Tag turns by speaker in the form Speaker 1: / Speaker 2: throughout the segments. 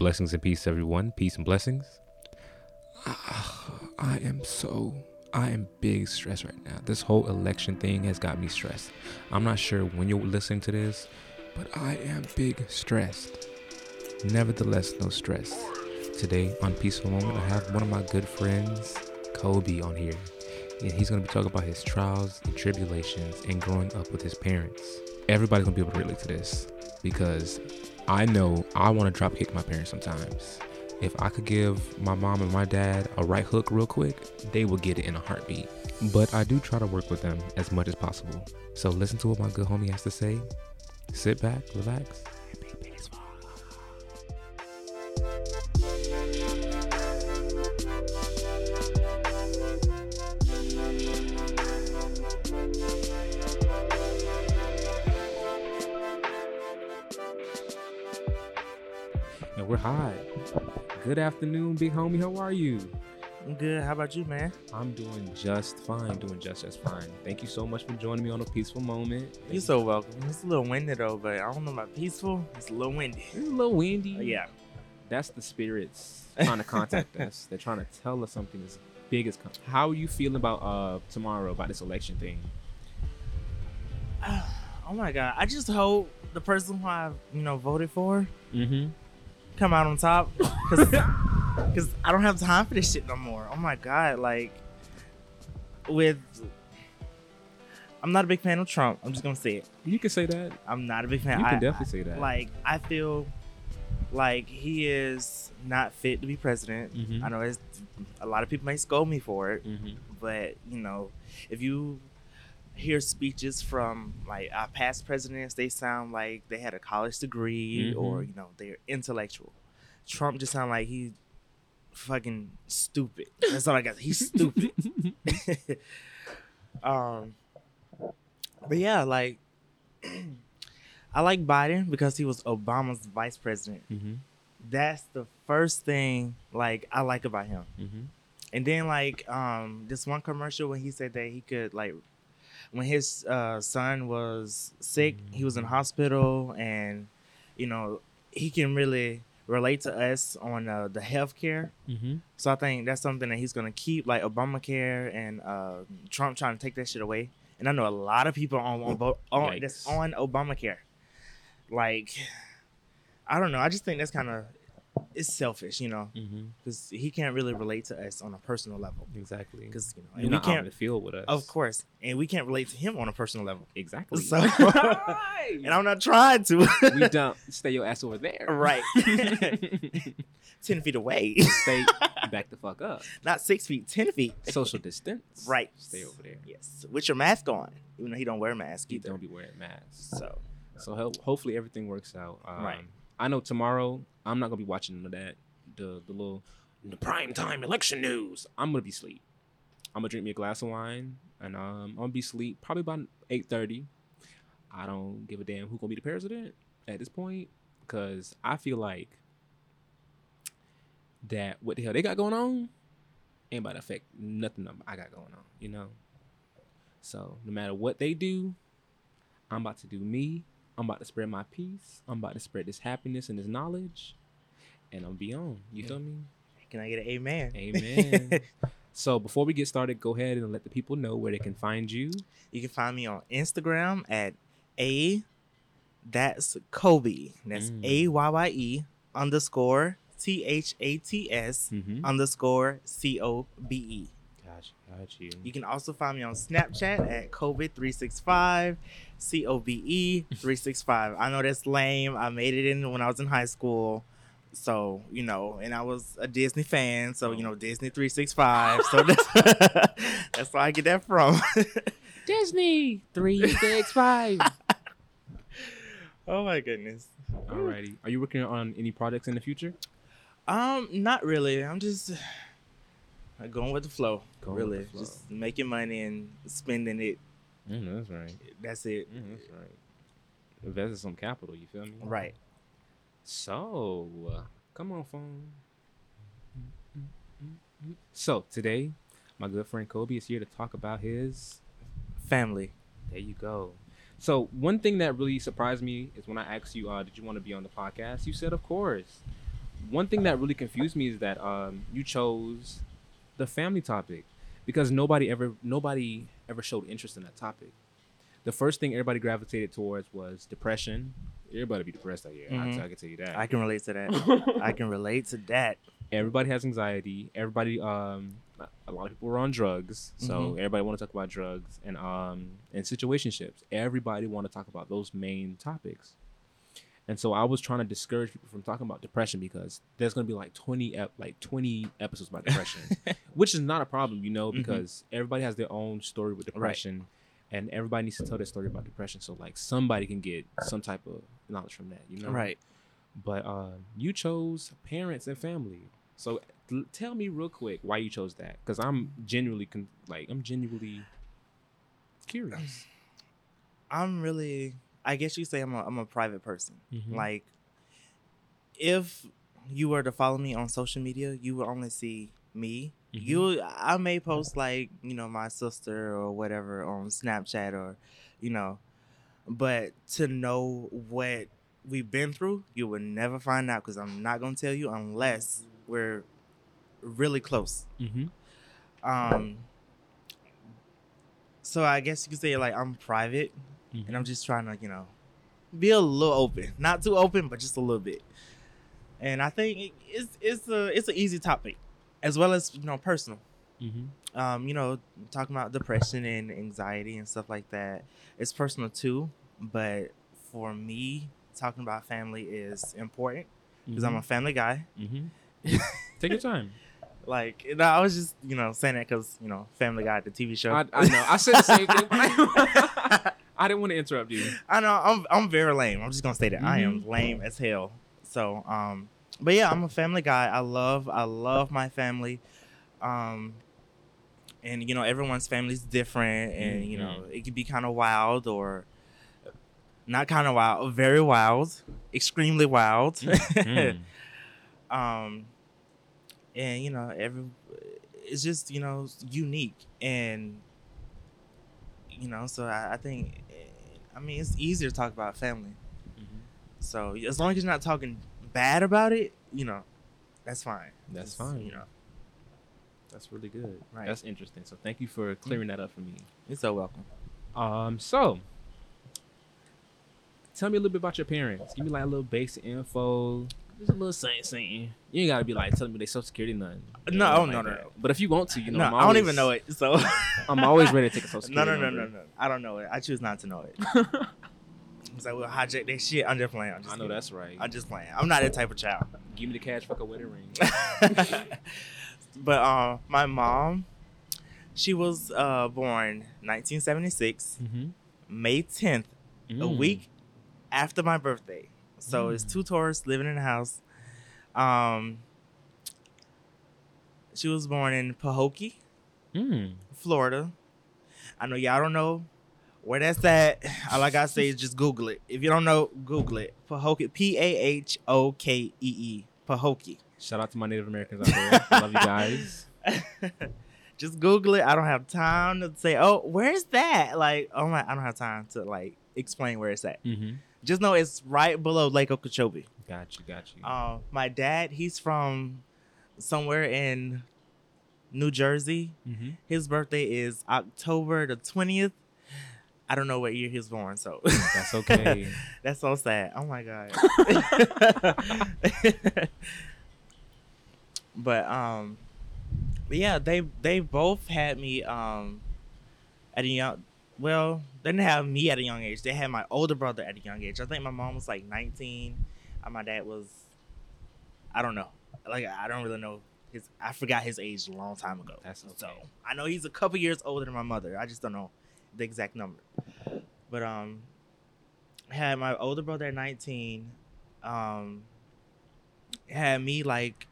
Speaker 1: Blessings and peace, everyone. Peace and blessings. Ah, I am so, I am big stressed right now. This whole election thing has got me stressed. I'm not sure when you're listening to this, but I am big stressed. Nevertheless, no stress. Today on Peaceful Moment, I have one of my good friends, Kobe, on here. And he's going to be talking about his trials and tribulations and growing up with his parents. Everybody's going to be able to relate to this because I know I want to drop kick my parents sometimes. If I could give my mom and my dad a right hook real quick, they would get it in a heartbeat. But I do try to work with them as much as possible. So listen to what my good homie has to say. Sit back, relax, Good afternoon, big homie. How are you?
Speaker 2: I'm good. How about you, man?
Speaker 1: I'm doing just fine. Doing just just fine. Thank you so much for joining me on a peaceful moment. Thank
Speaker 2: You're so welcome. It's a little windy though, but I don't know about peaceful. It's a little windy.
Speaker 1: It's a little windy.
Speaker 2: But yeah.
Speaker 1: That's the spirits trying to contact us. They're trying to tell us something as big as coming. How are you feeling about uh tomorrow about this election thing?
Speaker 2: oh my god. I just hope the person who I, you know, voted for
Speaker 1: Mm-hmm.
Speaker 2: Come out on top. because I don't have time for this shit no more. Oh my god. Like with I'm not a big fan of Trump. I'm just gonna say it.
Speaker 1: You can say that.
Speaker 2: I'm not a big fan.
Speaker 1: You can
Speaker 2: I-
Speaker 1: definitely say that.
Speaker 2: Like I feel like he is not fit to be president.
Speaker 1: Mhm.
Speaker 2: I know it's, a lot of people may scold me for it,
Speaker 1: mm-hmm.
Speaker 2: but you know, if you hear speeches from like our past presidents, they sound like they had a college degree
Speaker 1: Mhm.
Speaker 2: or you know they're intellectual. Trump just sound like he fucking stupid. That's all I got. He's stupid. um, but yeah, like I like Biden because he was Obama's vice president.
Speaker 1: Mm-hmm.
Speaker 2: That's the first thing like I like about him.
Speaker 1: Mm-hmm.
Speaker 2: And then like um this one commercial when he said that he could like when his uh, son was sick, he was in hospital, and you know he can really relate to us on uh, the healthcare.
Speaker 1: Mm-hmm.
Speaker 2: So I think that's something that he's gonna keep, like Obamacare and uh, Trump trying to take that shit away. And I know a lot of people on on, on that's on Obamacare. Like, I don't know. I just think that's kind of it's selfish, you know,
Speaker 1: Mm-hmm.
Speaker 2: because he can't really relate to us on a personal level.
Speaker 1: Exactly.
Speaker 2: Because you know,
Speaker 1: You're
Speaker 2: and we
Speaker 1: not out
Speaker 2: can't,
Speaker 1: the field with us.
Speaker 2: of course, and we can't relate to him on a personal level.
Speaker 1: Exactly.
Speaker 2: So- And I'm not trying to.
Speaker 1: we don't stay your ass over there.
Speaker 2: right, ten feet away,
Speaker 1: Stay back the fuck up.
Speaker 2: not six feet, ten feet.
Speaker 1: Social distance.
Speaker 2: Right.
Speaker 1: Stay over there.
Speaker 2: Yes, with your mask on, even though he don't wear a mask
Speaker 1: You
Speaker 2: either.
Speaker 1: don't be wearing masks.
Speaker 2: So
Speaker 1: So ho- hopefully everything works out. Um,
Speaker 2: Right.
Speaker 1: I know tomorrow I'm not gonna be watching that. The the little the prime time election news. I'm gonna be asleep. I'm gonna drink me a glass of wine and um I'm gonna be asleep probably by eight thirty. I don't give a damn who gonna be the president at this point because I feel like that what the hell they got going on ain't about to affect nothing I got going on. You know. So no matter what they do, I'm about to do me. I'm about to spread my peace. I'm about to spread this happiness and this knowledge. And I'm beyond. You feel me?
Speaker 2: can I get an amen?
Speaker 1: Amen. so before we get started, go ahead and let the people know where they can find you.
Speaker 2: you can find me on Instagram at a that's Kobe. That's
Speaker 1: Mm.
Speaker 2: a y y e underscore t h a t s
Speaker 1: Mm-hmm.
Speaker 2: underscore c o b e.
Speaker 1: Got you. You.
Speaker 2: You can also find me on Snapchat at COVID365, C O B E 365. I know that's lame. I made it in when I was in high school. So, you know, and I was a Disney fan. So, you know, Disney 365. So that's, that's where I get that from.
Speaker 1: Disney three six five.
Speaker 2: oh my goodness.
Speaker 1: Alrighty. Are you working on any projects in the future?
Speaker 2: Um, not really. I'm just going with the flow.
Speaker 1: Going
Speaker 2: really.
Speaker 1: the flow.
Speaker 2: Just making money and spending it.
Speaker 1: Mm, that's right.
Speaker 2: That's it.
Speaker 1: Mm, that's right. Investing some capital. You feel me?
Speaker 2: Right.
Speaker 1: So, uh, come on, phone. So, today, my good friend Kobe is here to talk about his.
Speaker 2: Family.
Speaker 1: There you go. So, one thing that really surprised me is when I asked you, uh, did you want to be on the podcast? You said, of course. one thing that really confused me is that um, you chose the family topic because nobody ever nobody ever showed interest in that topic. The first thing everybody gravitated towards was depression. Everybody be depressed out here. I,
Speaker 2: Mhm.
Speaker 1: I can tell you that.
Speaker 2: I can relate to that. I can relate to that.
Speaker 1: everybody has anxiety. Everybody, um, a lot of people are on drugs, so
Speaker 2: Mhm.
Speaker 1: everybody want to talk about drugs and um and situationships. Everybody want to talk about those main topics. And so I was trying to discourage people from talking about depression because there's gonna be like twenty ep- like twenty episodes about depression, which is not a problem, you know,
Speaker 2: Mhm.
Speaker 1: because everybody has their own story with depression, and everybody needs to tell their story about depression. So like somebody can get some type of knowledge from that, you know,
Speaker 2: Right.
Speaker 1: but uh, you chose parents and family. So l- tell me real quick why you chose that, because I'm genuinely con- like I'm genuinely curious.
Speaker 2: I'm really. I guess you say I'm a I'm a private person.
Speaker 1: Mhm.
Speaker 2: Like, if you were to follow me on social media, you would only see me.
Speaker 1: Mhm.
Speaker 2: You, I may post like you know my sister or whatever on Snapchat or, you know, but to know what we've been through, you would never find out because I'm not gonna tell you unless we're really close.
Speaker 1: Mm-hmm.
Speaker 2: Um. So I guess you could say like I'm private, and I'm just trying to you know be a little open, not too open, but just a little bit. And I think it's it's a it's an easy topic, as well as you know personal.
Speaker 1: Mm-hmm.
Speaker 2: Um, you know, talking about depression and anxiety and stuff like that. It's personal too, but for me, talking about family is important because I'm a family guy.
Speaker 1: Mm-hmm. Take your time.
Speaker 2: Like, know, I was just you know saying that because you know Family Guy, the TV show.
Speaker 1: I, I know. I said the same thing. I didn't want to interrupt you.
Speaker 2: I know I'm I'm very lame. I'm just gonna say that I am
Speaker 1: Mm-hmm.
Speaker 2: lame as hell. So um, but yeah, I'm a family guy. I love I love my family. Um, and you know everyone's family's different, and you know
Speaker 1: Mhm.
Speaker 2: it can be kind of wild or not kind of wild, very wild, extremely wild.
Speaker 1: Mhm.
Speaker 2: um, and you know every it's just you know unique and you know so I, I think I mean it's easier to talk about family.
Speaker 1: Mhm.
Speaker 2: So as long as you're not talking bad about it, you know, that's fine.
Speaker 1: That's
Speaker 2: Just,
Speaker 1: fine.
Speaker 2: You know,
Speaker 1: That's really good.
Speaker 2: Right.
Speaker 1: That's interesting. So thank you for clearing that up for me.
Speaker 2: you're so welcome.
Speaker 1: Um, so tell me a little bit about your parents. Give me like a little basic info. Just a little saying, saying. You ain't gotta be like telling me they social security nothing.
Speaker 2: No, oh, no,
Speaker 1: like
Speaker 2: no, no.
Speaker 1: But if you want to, you know,
Speaker 2: no,
Speaker 1: I'm
Speaker 2: I don't even know it. So
Speaker 1: I'm always ready to take a social security.
Speaker 2: no, no, no,
Speaker 1: number.
Speaker 2: no. I don't know it. I choose not to know it. It's like we'll hijack that shit. I'm just playing. I'm just
Speaker 1: I know
Speaker 2: kidding.
Speaker 1: that's right.
Speaker 2: I'm just playing. I'm not that type of child.
Speaker 1: Give me the cash, fuck a wedding ring.
Speaker 2: but uh, my mom, she was uh, born 1976,
Speaker 1: mm-hmm.
Speaker 2: May 10th, a week after my birthday. So it's
Speaker 1: Mm.
Speaker 2: two Tauruses living in the house. Um, she was born in Pahokee,
Speaker 1: Mm.
Speaker 2: Florida. I know y'all don't know where that's at. All I gotta say is just Google it. If you don't know, Google it. Pahokee, P A H O K E E, Pahokee.
Speaker 1: Shout out to my Native Americans out there. Love you guys.
Speaker 2: just Google it. I don't have time to say, oh, where's that? Like, oh my, I don't have time to like explain where it's at.
Speaker 1: Mm-hmm.
Speaker 2: Just know it's right below Lake Okeechobee.
Speaker 1: Got you, got you.
Speaker 2: Uh, my dad, he's from somewhere in New Jersey.
Speaker 1: mm-hmm.
Speaker 2: His birthday is October the twentieth. I don't know what year he was born, so
Speaker 1: That's okay.
Speaker 2: That's so sad. Oh my god. but um, but yeah, they they both had me um at a young. Well, they didn't have me at a young age. They had my older brother at a young age. I think my mom was like nineteen, and my dad was. I don't know. Like I don't really know his. I forgot his age a long time ago.
Speaker 1: That's
Speaker 2: So. I know he's a couple years older than my mother. I just don't know the exact number. But um, had my older brother at nineteen. Um, had me like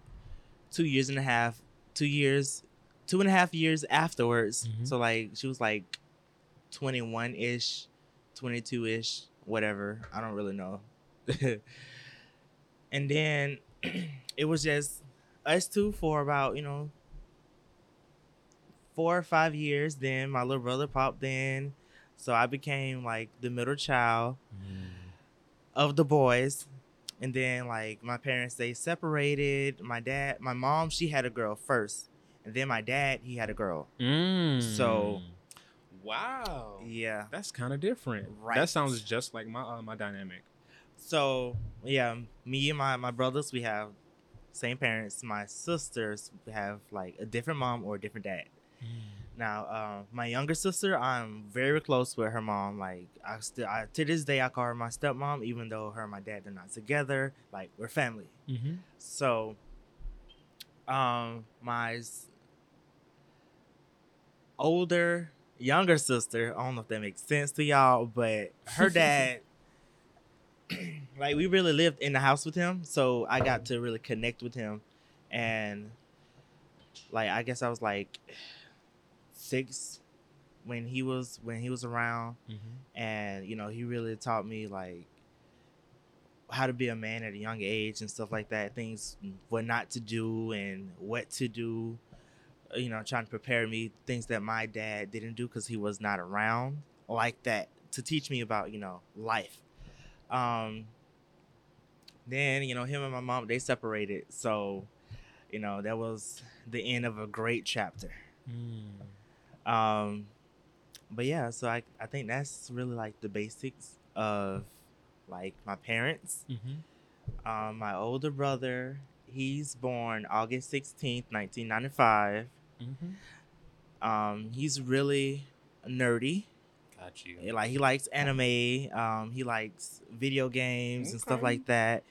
Speaker 2: two years and a half, two years, two and a half years afterwards.
Speaker 1: Mhm.
Speaker 2: So like she was like twenty one ish, twenty two ish, whatever. I don't really know. and then it was just us two for about you know four or five years. Then my little brother popped in, so I became like the middle child
Speaker 1: Mm.
Speaker 2: of the boys. and then like my parents they separated. My dad, my mom, she had a girl first, and then my dad he had a girl.
Speaker 1: Mm.
Speaker 2: So-
Speaker 1: wow,
Speaker 2: Yeah.
Speaker 1: that's kind of different.
Speaker 2: Right.
Speaker 1: That sounds just like my uh, my dynamic.
Speaker 2: So yeah, me and my my brothers we have same parents. My sisters have like a different mom or a different dad. Now, uh, my younger sister, I'm very close with her mom. Like, I still, I, to this day, I call her my stepmom, even though her and my dad are not together. Like, we're family.
Speaker 1: Mm-hmm.
Speaker 2: So, um, my older, younger sister, I don't know if that makes sense to y'all, but her dad, like, we really lived in the house with him. So, I got to really connect with him. And, like, I guess I was like six when he was when he was around
Speaker 1: Mm-hmm.
Speaker 2: and you know he really taught me like how to be a man at a young age and stuff like that things what not to do and what to do you know trying to prepare me things that my dad didn't do because he was not around like that to teach me about you know life um then you know him and my mom they separated so you know that was the end of a great chapter
Speaker 1: Mm.
Speaker 2: um, but yeah, so I I think that's really like the basics of like my parents.
Speaker 1: Mm-hmm.
Speaker 2: Um, my older brother, he's born August sixteenth, nineteen ninety five.
Speaker 1: Mm-hmm.
Speaker 2: Um, he's really nerdy.
Speaker 1: Got you.
Speaker 2: Like he likes anime. Um, he likes video games and stuff like that.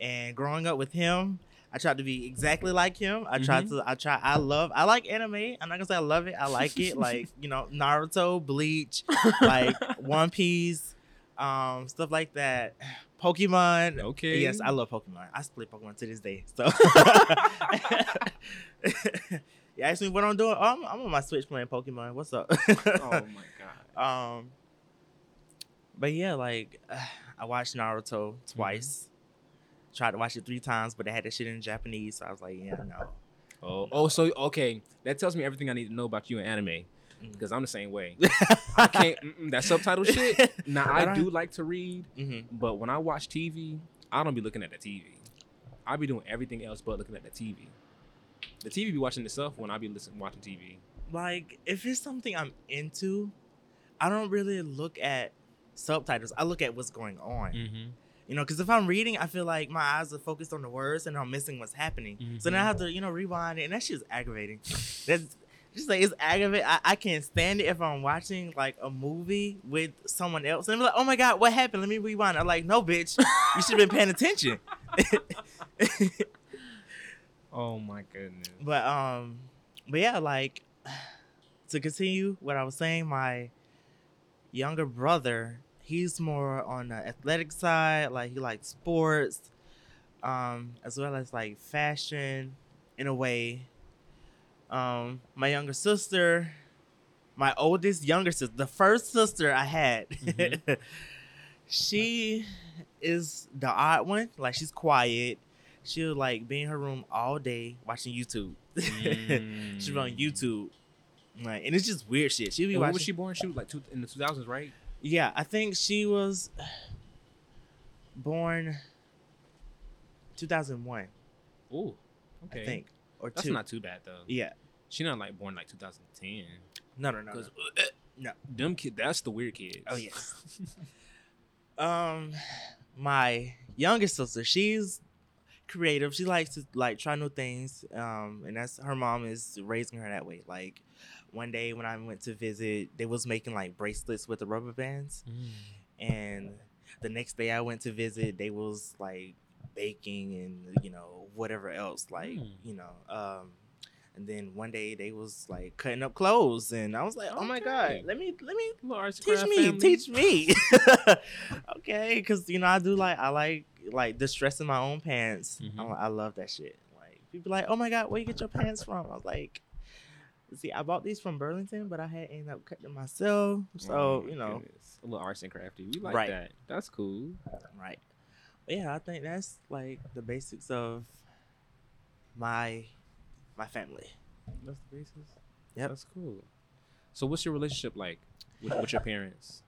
Speaker 2: And growing up with him, I tried to be exactly like him. I tried
Speaker 1: Mhm.
Speaker 2: to. I try. I love. I like anime. I'm not gonna say I love it. I like it. like you know, Naruto, Bleach, like One Piece, um, stuff like that. Pokemon.
Speaker 1: Okay.
Speaker 2: Yes, I love Pokemon. I still play Pokemon to this day. So. you ask me what I'm doing. Oh, I'm, I'm on my Switch playing Pokemon. What's up?
Speaker 1: oh my god.
Speaker 2: Um, but yeah, like I watched Naruto twice. Tried to watch it three times, but they had that shit in Japanese, so I was like, yeah, no.
Speaker 1: Oh, oh, so okay, that tells me everything I need to know about you in anime because I'm the same way. I can't that subtitle shit. Now
Speaker 2: I
Speaker 1: I,
Speaker 2: don't-
Speaker 1: like to read,
Speaker 2: hmm
Speaker 1: but when I watch TV, I don't be looking at the TV. I be doing everything else but looking at the TV. The TV be watching itself when I be listening watching TV.
Speaker 2: Like, if it's something I'm into, I don't really look at subtitles. I look at what's going on.
Speaker 1: Mm-hmm.
Speaker 2: You know, because if I'm reading, I feel like my eyes are focused on the words and I'm missing what's happening. So then I have to, you know, rewind it, and that shit's aggravating. That's just like it's aggravating. I, I can't stand it if I'm watching like a movie with someone else and I'm like, oh my god, what happened? Let me rewind. I'm like, no, bitch, you should have been paying attention.
Speaker 1: Oh my goodness.
Speaker 2: but um, but yeah, like to continue what I was saying, my younger brother, he's more on the athletic side. Like he likes sports, um, as well as like fashion in a way. Um, my younger sister, my oldest younger sister, the first sister I had,
Speaker 1: Mhm.
Speaker 2: she is the odd one. Like she's quiet. She'll like be in her room all day watching YouTube. She's on
Speaker 1: Mm.
Speaker 2: YouTube. Like, and it's just weird shit. She'll be
Speaker 1: And when
Speaker 2: watching.
Speaker 1: was she born? She was like two, in the 2000s, right?
Speaker 2: Yeah, I think she was born 2001.
Speaker 1: Oh, okay.
Speaker 2: I think, or
Speaker 1: That's
Speaker 2: two.
Speaker 1: not too bad though.
Speaker 2: yeah.
Speaker 1: She not like born like 2010.
Speaker 2: No, no, no. no.
Speaker 1: Because
Speaker 2: No.
Speaker 1: them kid, that's the weird kids.
Speaker 2: Oh yes. um, my youngest sister, she's creative. She likes to like try new things. Um, and that's her mom is raising her that way. Like one day when I went to visit, they was making like bracelets with the rubber bands.
Speaker 1: Mm.
Speaker 2: and the next day I went to visit, they was like baking and you know whatever else, like
Speaker 1: Mm.
Speaker 2: you know. Um, and then one day they was like cutting up clothes, and I was like, oh my god, let me let me
Speaker 1: and
Speaker 2: teach me,
Speaker 1: family.
Speaker 2: teach me. okay, because you know I do like I like like distressing my own pants.
Speaker 1: Mhm.
Speaker 2: I, I love that shit. Like people like, oh my god, where you get your pants from? I was like. See, I bought these from Burlington, but I had ended up cutting them myself. So
Speaker 1: Oh,
Speaker 2: you know,
Speaker 1: goodness. a little arts and crafty. We like
Speaker 2: Right.
Speaker 1: that. That's cool.
Speaker 2: Right. But yeah, I think that's like the basics of my my family.
Speaker 1: That's the basis.
Speaker 2: Yep.
Speaker 1: That's cool. So, what's your relationship like with, with your parents?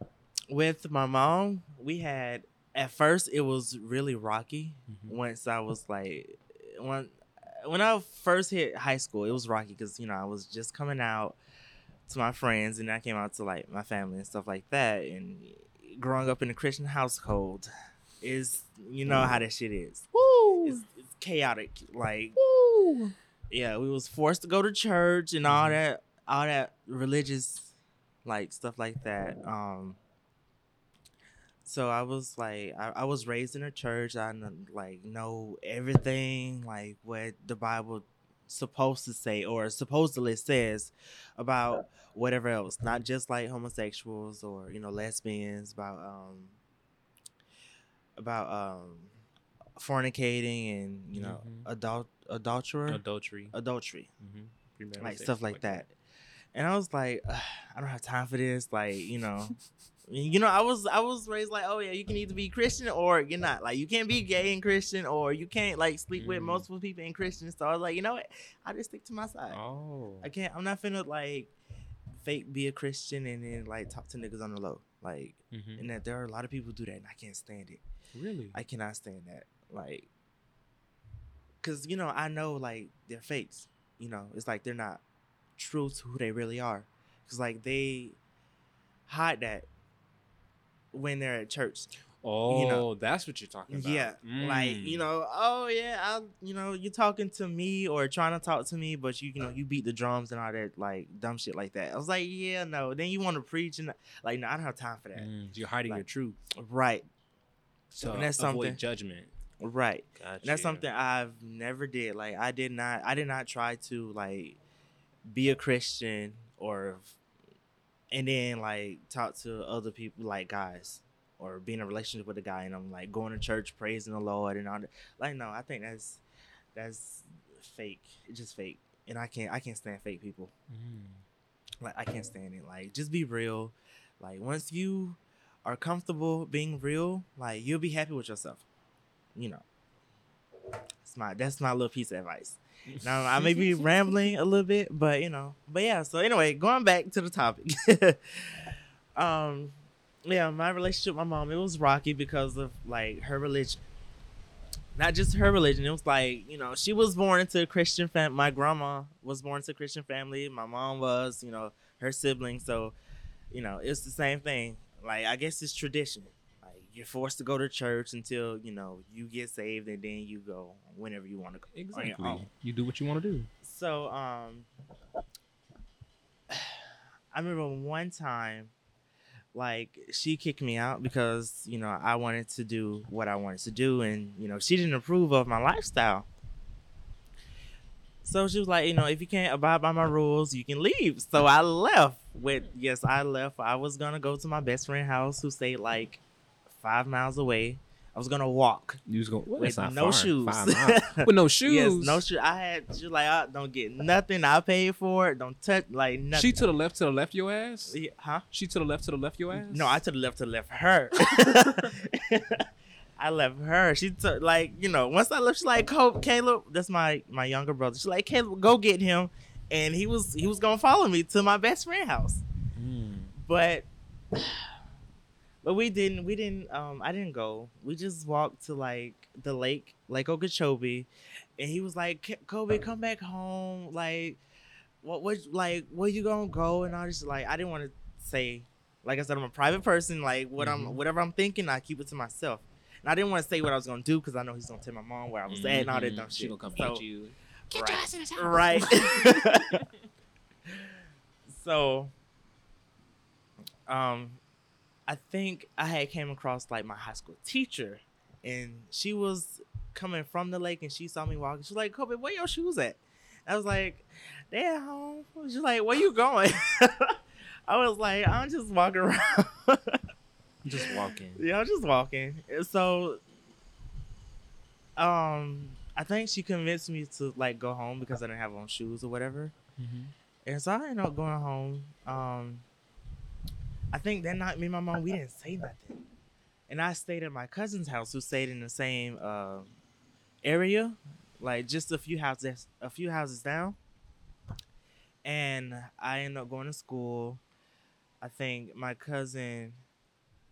Speaker 2: With my mom, we had at first it was really rocky.
Speaker 1: Mhm.
Speaker 2: Once I was like, when when I first hit high school, it was rocky because you know I was just coming out to my friends, and I came out to like my family and stuff like that. And growing up in a Christian household is, you know how that shit is.
Speaker 1: Woo!
Speaker 2: It's, it's chaotic. Like
Speaker 1: Woo!
Speaker 2: Yeah, we was forced to go to church and all
Speaker 1: Mhm.
Speaker 2: that, all that religious, like stuff like that. Um, so I was like, I, I was raised in a church. I like know everything, like what the Bible supposed to say or supposedly says about whatever else, not just like homosexuals or you know lesbians, about um, about um, fornicating and you know
Speaker 1: Mhm.
Speaker 2: adult adulterer
Speaker 1: Adultery.
Speaker 2: adultery
Speaker 1: Mm-hmm.
Speaker 2: like stuff like that and i was like i don't have time for this like you know you know i was i was raised like oh yeah you can either be christian or you're not like you can't be gay and christian or you can't like sleep with
Speaker 1: Mm.
Speaker 2: multiple people and christian so i was like you know what i just stick to my side
Speaker 1: Oh.
Speaker 2: i can't i'm not finna like fake be a christian and then like talk to niggas on the low like
Speaker 1: Mhm.
Speaker 2: and that there are a lot of people who do that and i can't stand it
Speaker 1: Really?
Speaker 2: I cannot stand that. Like, cause you know I know like they're fakes. You know, it's like they're not true to who they really are. Cause like they hide that when they're at church.
Speaker 1: oh, you
Speaker 2: know.
Speaker 1: that's what you're talking about.
Speaker 2: Yeah, like
Speaker 1: Mm.
Speaker 2: you know, oh yeah, I, you know, you're talking to me or trying to talk to me, but you, you know, you beat the drums and all that like dumb shit like that. I was like, yeah, no. Then you want to preach and like, no, I don't have time for that.
Speaker 1: Mm, you're hiding your truth
Speaker 2: Right,
Speaker 1: So
Speaker 2: and that's something-
Speaker 1: judgment.
Speaker 2: Right.
Speaker 1: Gotcha.
Speaker 2: And that's something I've never did. Like I did not I did not try to like be a Christian or and then like talk to other people like guys or be in a relationship with a guy and I'm like going to church praising the Lord and all that. Like no, I think that's that's fake. It's just fake. And I can't I can't stand fake people.
Speaker 1: Mm.
Speaker 2: Like I can't stand it. Like just be real. Like once you are comfortable being real, like you'll be happy with yourself. You know. That's my that's my little piece of advice. Now I may be rambling a little bit, but you know. But yeah, so anyway, going back to the topic. um yeah, my relationship with my mom, it was rocky because of like her religion. Not just her religion. It was like, you know, she was born into a Christian family. My grandma was born into a Christian family. My mom was, you know, her siblings. So, you know, it's the same thing. Like, I guess it's tradition. You're forced to go to church until, you know, you get saved and then you go whenever you want to go.
Speaker 1: Exactly. You do what you want to do.
Speaker 2: So, um, I remember one time, like she kicked me out because you know I wanted to do what I wanted to do, and you know she didn't approve of my lifestyle. So she was like, you know, if you can't abide by my rules, you can leave. So I left. With yes, I left. I was gonna go to my best friend house, who stayed like five miles away. I was gonna walk.
Speaker 1: You just go well,
Speaker 2: With no
Speaker 1: far.
Speaker 2: shoes.
Speaker 1: With no shoes.
Speaker 2: Yes, no shoes. I had she was like, I don't get nothing. I paid for it. Don't touch like nothing.
Speaker 1: She to the left, to the left, your ass.
Speaker 2: Yeah, huh?
Speaker 1: She to the left, to the left, your ass.
Speaker 2: No, I to the left to the left her. I left her. She took like you know. Once I left, she's like, "Caleb, Caleb, that's my my younger brother." She's like, "Caleb, go get him," and he was he was gonna follow me to my best friend house,
Speaker 1: Mm.
Speaker 2: but but we didn't we didn't um I didn't go. We just walked to like the lake, Lake Okeechobee, and he was like, "Kobe, come back home." Like, what what like where you gonna go? And I just like I didn't want to say. Like I said, I'm a private person. Like what
Speaker 1: Mhm.
Speaker 2: I'm, whatever I'm thinking, I keep it to myself. And I didn't want to say what I was gonna do because I know he's gonna tell my mom where I was at and all that
Speaker 1: Mhm.
Speaker 2: dumb
Speaker 1: She
Speaker 2: shit.
Speaker 1: gonna come
Speaker 2: So-
Speaker 1: get you.
Speaker 2: right. right. so, um, I think I had came across like my high school teacher, and she was coming from the lake, and she saw me walking. She's like, "Kobe, where your shoes at?" I was like, "They at home." She's like, "Where you going?" I was like, "I'm just walking around."
Speaker 1: Just walking.
Speaker 2: Yeah, I'm just walking. And So, um, I think she convinced me to like go home because I didn't have on shoes or whatever.
Speaker 1: Mm-hmm.
Speaker 2: And so I ended up going home. Um, I think that night, me and my mom, we didn't say nothing. And I stayed at my cousin's house, who stayed in the same uh, area, like just a few houses, a few houses down. And I ended up going to school. I think my cousin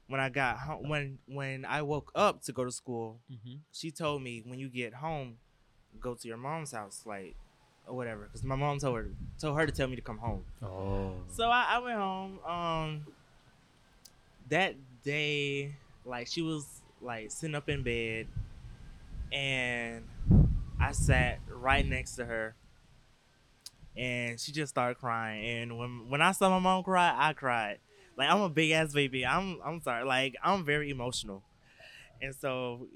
Speaker 2: when I got home, when when I woke up to go to school,
Speaker 1: Mm-hmm.
Speaker 2: she told me when you get home, go to your mom's house, like or whatever, because my mom told her told her to tell me to come home.
Speaker 1: Oh.
Speaker 2: So I, I went home. Um, that day, like she was like sitting up in bed, and I sat right next to her, and she just started crying. And when when I saw my mom cry, I cried. Like I'm a big ass baby. I'm I'm sorry. Like I'm very emotional, and so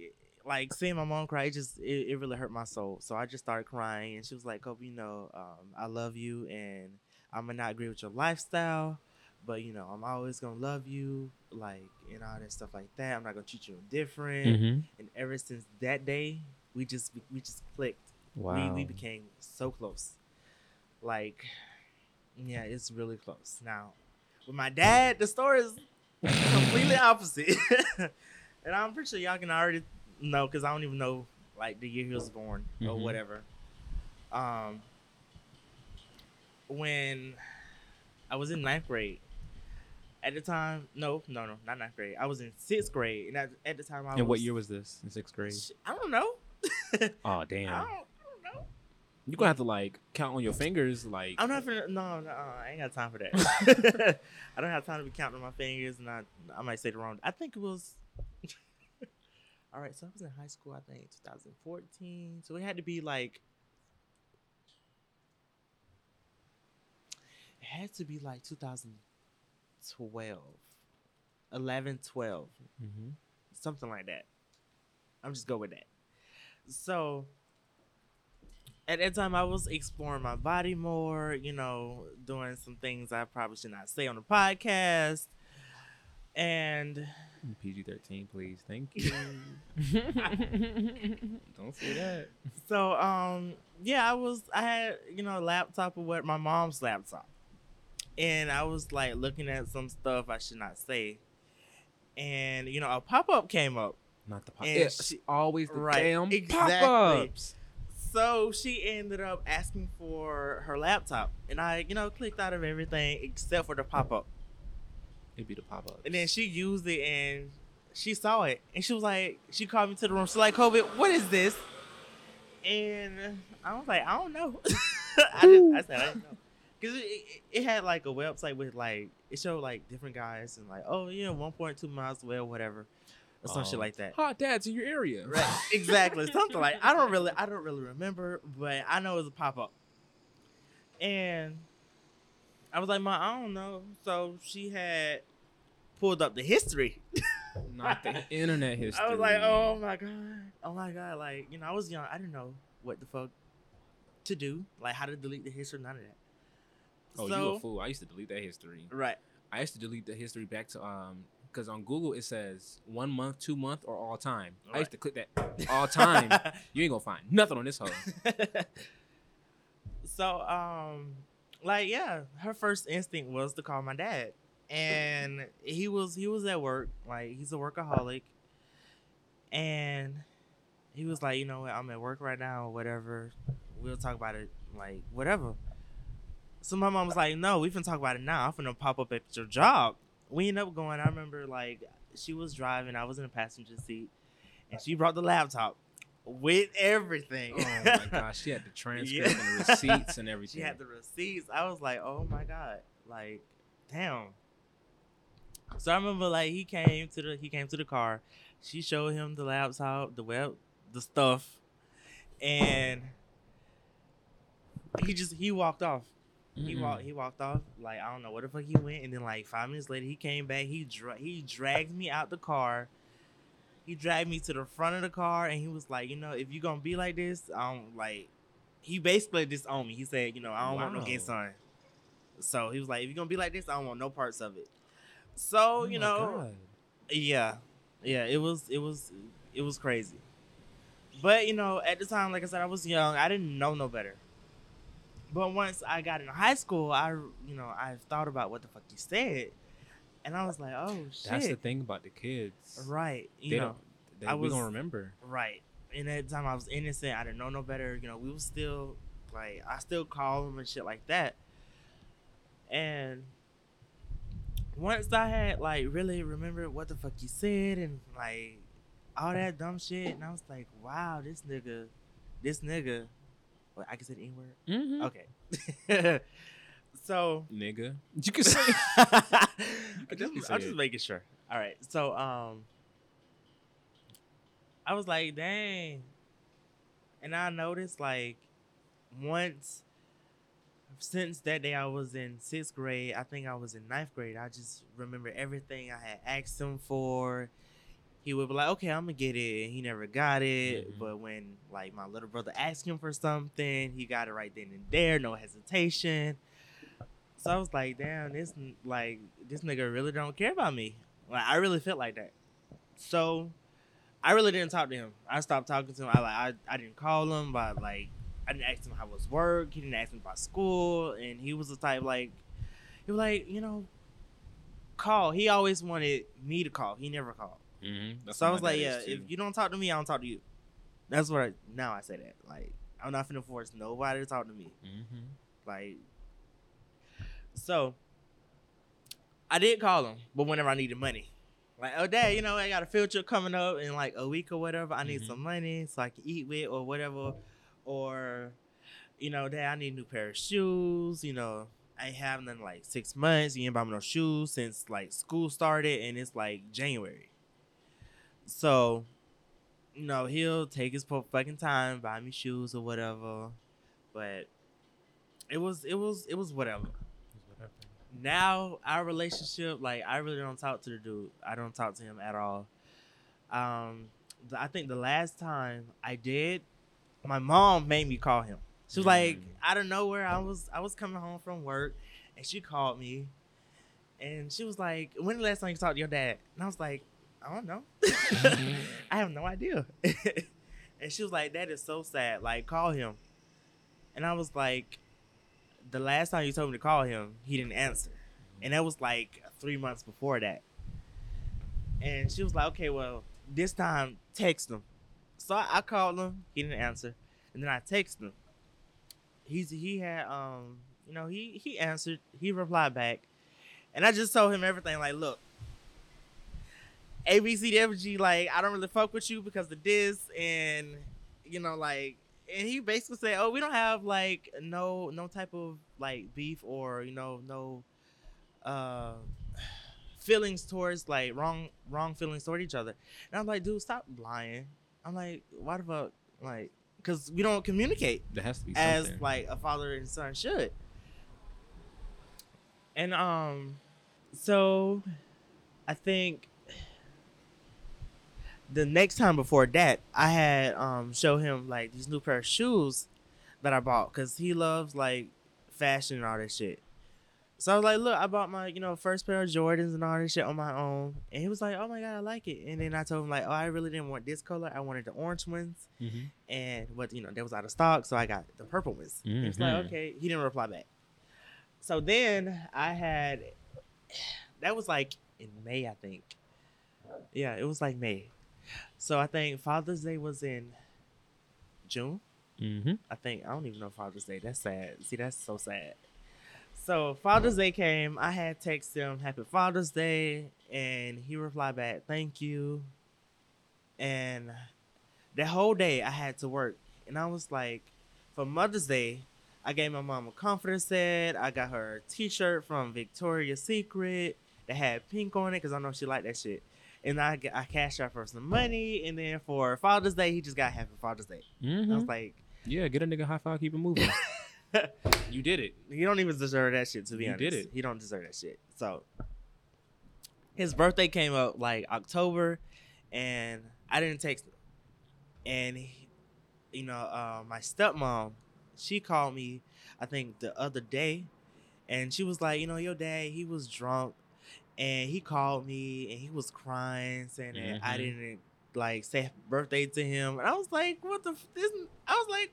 Speaker 2: like seeing my mom cry, it just it, it really hurt my soul. So I just started crying, and she was like, "Kobe, you know, um, I love you, and I'm gonna not agree with your lifestyle, but you know, I'm always gonna love you, like and all that stuff like that. I'm not gonna treat you different."
Speaker 1: Mm-hmm.
Speaker 2: And ever since that day, we just we just clicked.
Speaker 1: Wow.
Speaker 2: We we became so close. Like, yeah, it's really close. Now, with my dad, the story is completely opposite. and I'm pretty sure y'all can already know because I don't even know like the year he was born or
Speaker 1: Mhm.
Speaker 2: whatever. Um, when I was in ninth grade, at the time, no, no, no, not ninth grade. I was in sixth grade, and at, at the time I was.
Speaker 1: and what year was this? In sixth grade.
Speaker 2: I don't know.
Speaker 1: Oh
Speaker 2: I
Speaker 1: damn.
Speaker 2: don't, I don't know.
Speaker 1: You're gonna have to like count on your fingers, like.
Speaker 2: I'm not finna. No, no, uh, I ain't got time for that. I don't have time to be counting on my fingers, and I, I might say the wrong. I think it was. All right, so I was in high school. I think 2014. So it had to be like. It had to be like 2012, 11, 12
Speaker 1: Mhm.
Speaker 2: something like that. I'm just go with that. So at that time I was exploring my body more, you know, doing some things I probably should not say on the podcast. And
Speaker 1: PG thirteen, please. Thank you. Don't say that.
Speaker 2: so um yeah, I was I had, you know, a laptop or what my mom's laptop. And I was like looking at some stuff I should not say. And you know, a pop-up came up.
Speaker 1: Not the pop. It's
Speaker 2: she-
Speaker 1: always the
Speaker 2: Right,
Speaker 1: damn
Speaker 2: exactly.
Speaker 1: pop-ups.
Speaker 2: So she ended up asking for her laptop, and I, you know, clicked out of everything except for the pop up.
Speaker 1: It'd be the pop up.
Speaker 2: And then she used it, and she saw it, and she was like, she called me to the room. She's like, "Kobe, what is this?" And I was like, "I don't know." I, just, I said, "I didn't know," because it, it, it had like a website with like it showed like different guys and like, oh yeah, 1.2 miles away or whatever, or some shit
Speaker 1: Oh.
Speaker 2: like that.
Speaker 1: hot dads in your area.
Speaker 2: Right, exactly. Something like I don't really I don't really remember, but I know it was a pop up. And I was like, my I don't know. So she had pulled up the history.
Speaker 1: Not the internet history.
Speaker 2: I was like, oh my god. Oh my god. Like, you know, I was young. I didn't know what the fuck to do. Like how to delete the history, none of that.
Speaker 1: Oh, you a fool. I used to delete that history.
Speaker 2: Right.
Speaker 1: I used to delete the history back to um because on Google it says one month, two month, or all time. I used to click that all time. you ain't gonna find nothing on this hoe.
Speaker 2: so um like yeah her first instinct was to call my dad and he was he was at work like he's a workaholic and he was like you know what i'm at work right now or whatever we'll talk about it like whatever so my mom was like no we can talk about it now i'm gonna pop up at your job we ended up going i remember like she was driving i was in the passenger seat and she brought the laptop with everything
Speaker 1: Oh my gosh, she had the transcript
Speaker 2: Yeah.
Speaker 1: and the receipts and everything.
Speaker 2: She had the receipts. I was like, oh my god, like, damn. So I remember like he came to the he came to the car. She showed him the laptop, the web, the stuff, and he just he walked off. He
Speaker 1: Mm-mm.
Speaker 2: walked he walked off like I don't know where the fuck he went, and then like five minutes later he came back. He dra- he dragged me out the car. He dragged me to the front of the car, and he was like, you know, if you gonna be like this, um, like, he basically disowned me. He said, you know, I don't want no
Speaker 1: Wow.
Speaker 2: gay son. So he was like, if you're gonna be like this, I don't want no parts of it. So
Speaker 1: Oh
Speaker 2: you know,
Speaker 1: God.
Speaker 2: yeah, yeah, it was it was it was crazy. But you know, at the time, like I said, I was young. I didn't know no better. But once I got in high school, I you know I thought about what the fuck you said, and I was like, oh shit,
Speaker 1: That's the thing about the kids.
Speaker 2: right? You
Speaker 1: They
Speaker 2: know,
Speaker 1: don't. They,
Speaker 2: I
Speaker 1: we
Speaker 2: was-
Speaker 1: don't remember.
Speaker 2: right. And at the time, I was innocent. I didn't know no better. You know, we was still like I still call them and shit like that. And once I had like really remembered what the fuck you said and like all that dumb shit, and I was like, wow, this nigga, this nigga, what I can say the N word.
Speaker 1: Mm-hmm.
Speaker 2: Okay. so
Speaker 1: Nigga. You can say
Speaker 2: I
Speaker 1: could
Speaker 2: just,
Speaker 1: just
Speaker 2: I'm just
Speaker 1: it.
Speaker 2: making sure. All right. So um I was like, dang. And I noticed like once since that day I was in sixth grade, I think I was in ninth grade. I just remember everything I had asked him for. He would be like, okay, I'm gonna get it. And he never got it.
Speaker 1: Mhm.
Speaker 2: But when like my little brother asked him for something, he got it right then and there, no hesitation. So I was like, damn, this like this nigga really don't care about me. Like I really felt like that. So I really didn't talk to him. I stopped talking to him. I like I, I didn't call him, but like I didn't ask him how was work. He didn't ask me about school, and he was the type like he was like you know call. He always wanted me to call. He never called.
Speaker 1: Mm-hmm.
Speaker 2: so I was like, yeah, if you don't talk to me, I don't talk to you. That's what I, now I say that. Like I'm not finna force nobody to talk to me.
Speaker 1: Mm-hmm.
Speaker 2: Like, so I did call him, but whenever I needed money, like, oh, dad, you know, I got a field trip coming up in like a week or whatever. I need
Speaker 1: Mhm.
Speaker 2: some money so I can eat with or whatever. Or, you know, dad, I need a new pair of shoes. You know, I ain't have none in like six months. You ain't buy me no shoes since like school started and it's like January. So, you know, he'll take his fucking time, buy me shoes or whatever. But it was it was it was whatever. Now our relationship, like I really don't talk to the dude. I don't talk to him at all. Um, the, I think the last time I did, my mom made me call him. She was like,
Speaker 1: Mm.
Speaker 2: out of nowhere, I was I was coming home from work, and she called me, and she was like, "When the last time you talked to your dad?" And I was like, "I don't know. I have no idea." and she was like, "That is so sad. Like, call him." And I was like, "The last time you told me to call him, he didn't answer." And that was like three months before that. And she was like, okay, well, this time text him. So I, I called him. He didn't answer. And then I texted him. He's he had um you know he he answered. He replied back, and I just told him everything. Like, look, A B C D F G. Like, I don't really fuck with you because of this, and you know, like, and he basically said, oh, we don't have like no no type of like beef or you know no uh feelings towards like wrong wrong feelings toward each other. And I'm like, dude, stop lying. I'm like, why the fuck? Like, because we don't communicate
Speaker 1: There has to be
Speaker 2: as
Speaker 1: something.
Speaker 2: like a father and son should. And um, so I think the next time before that, I had um show him like these new pair of shoes that I bought because he loves like fashion and all that shit. So I was like, look, I bought my, you know, first pair of Jordans and all this shit on my own. And he was like, oh my God, I like it. And then I told him, like, oh, I really didn't want this color. I wanted the orange ones.
Speaker 1: mm-hmm.
Speaker 2: And what, you know, that was out of stock. So I got the purple ones. He was like,
Speaker 1: Mhm.
Speaker 2: okay. He didn't reply back. So then I had, that was like in May, I think. Yeah, it was like May. So I think Father's Day was in June.
Speaker 1: Mm-hmm.
Speaker 2: I think I don't even know Father's Day. That's sad. See, that's so sad. So Father's Day came. I had texted him Happy Father's Day, and he replied back, "Thank you." And that whole day I had to work, and I was like, for Mother's Day, I gave my mom a comforter set. I got her a T-shirt from Victoria's Secret that had pink on it because I know she liked that shit. And I I cashed out for some money, and then for Father's Day, he just got Happy Father's Day.
Speaker 1: Mm-hmm.
Speaker 2: I was like.
Speaker 1: yeah, get a nigga high five, keep it moving. you did it.
Speaker 2: He don't even deserve that shit. To be
Speaker 1: You
Speaker 2: honest,
Speaker 1: did it.
Speaker 2: He don't deserve that shit. So his birthday came up like October, and I didn't text him. And he, you know, uh, my stepmom, she called me, I think the other day, and she was like, you know, your dad, he was drunk, and he called me, and he was crying, saying that I
Speaker 1: Mhm.
Speaker 2: didn't like say birthday to him, and I was like, what the? F- this? I was like,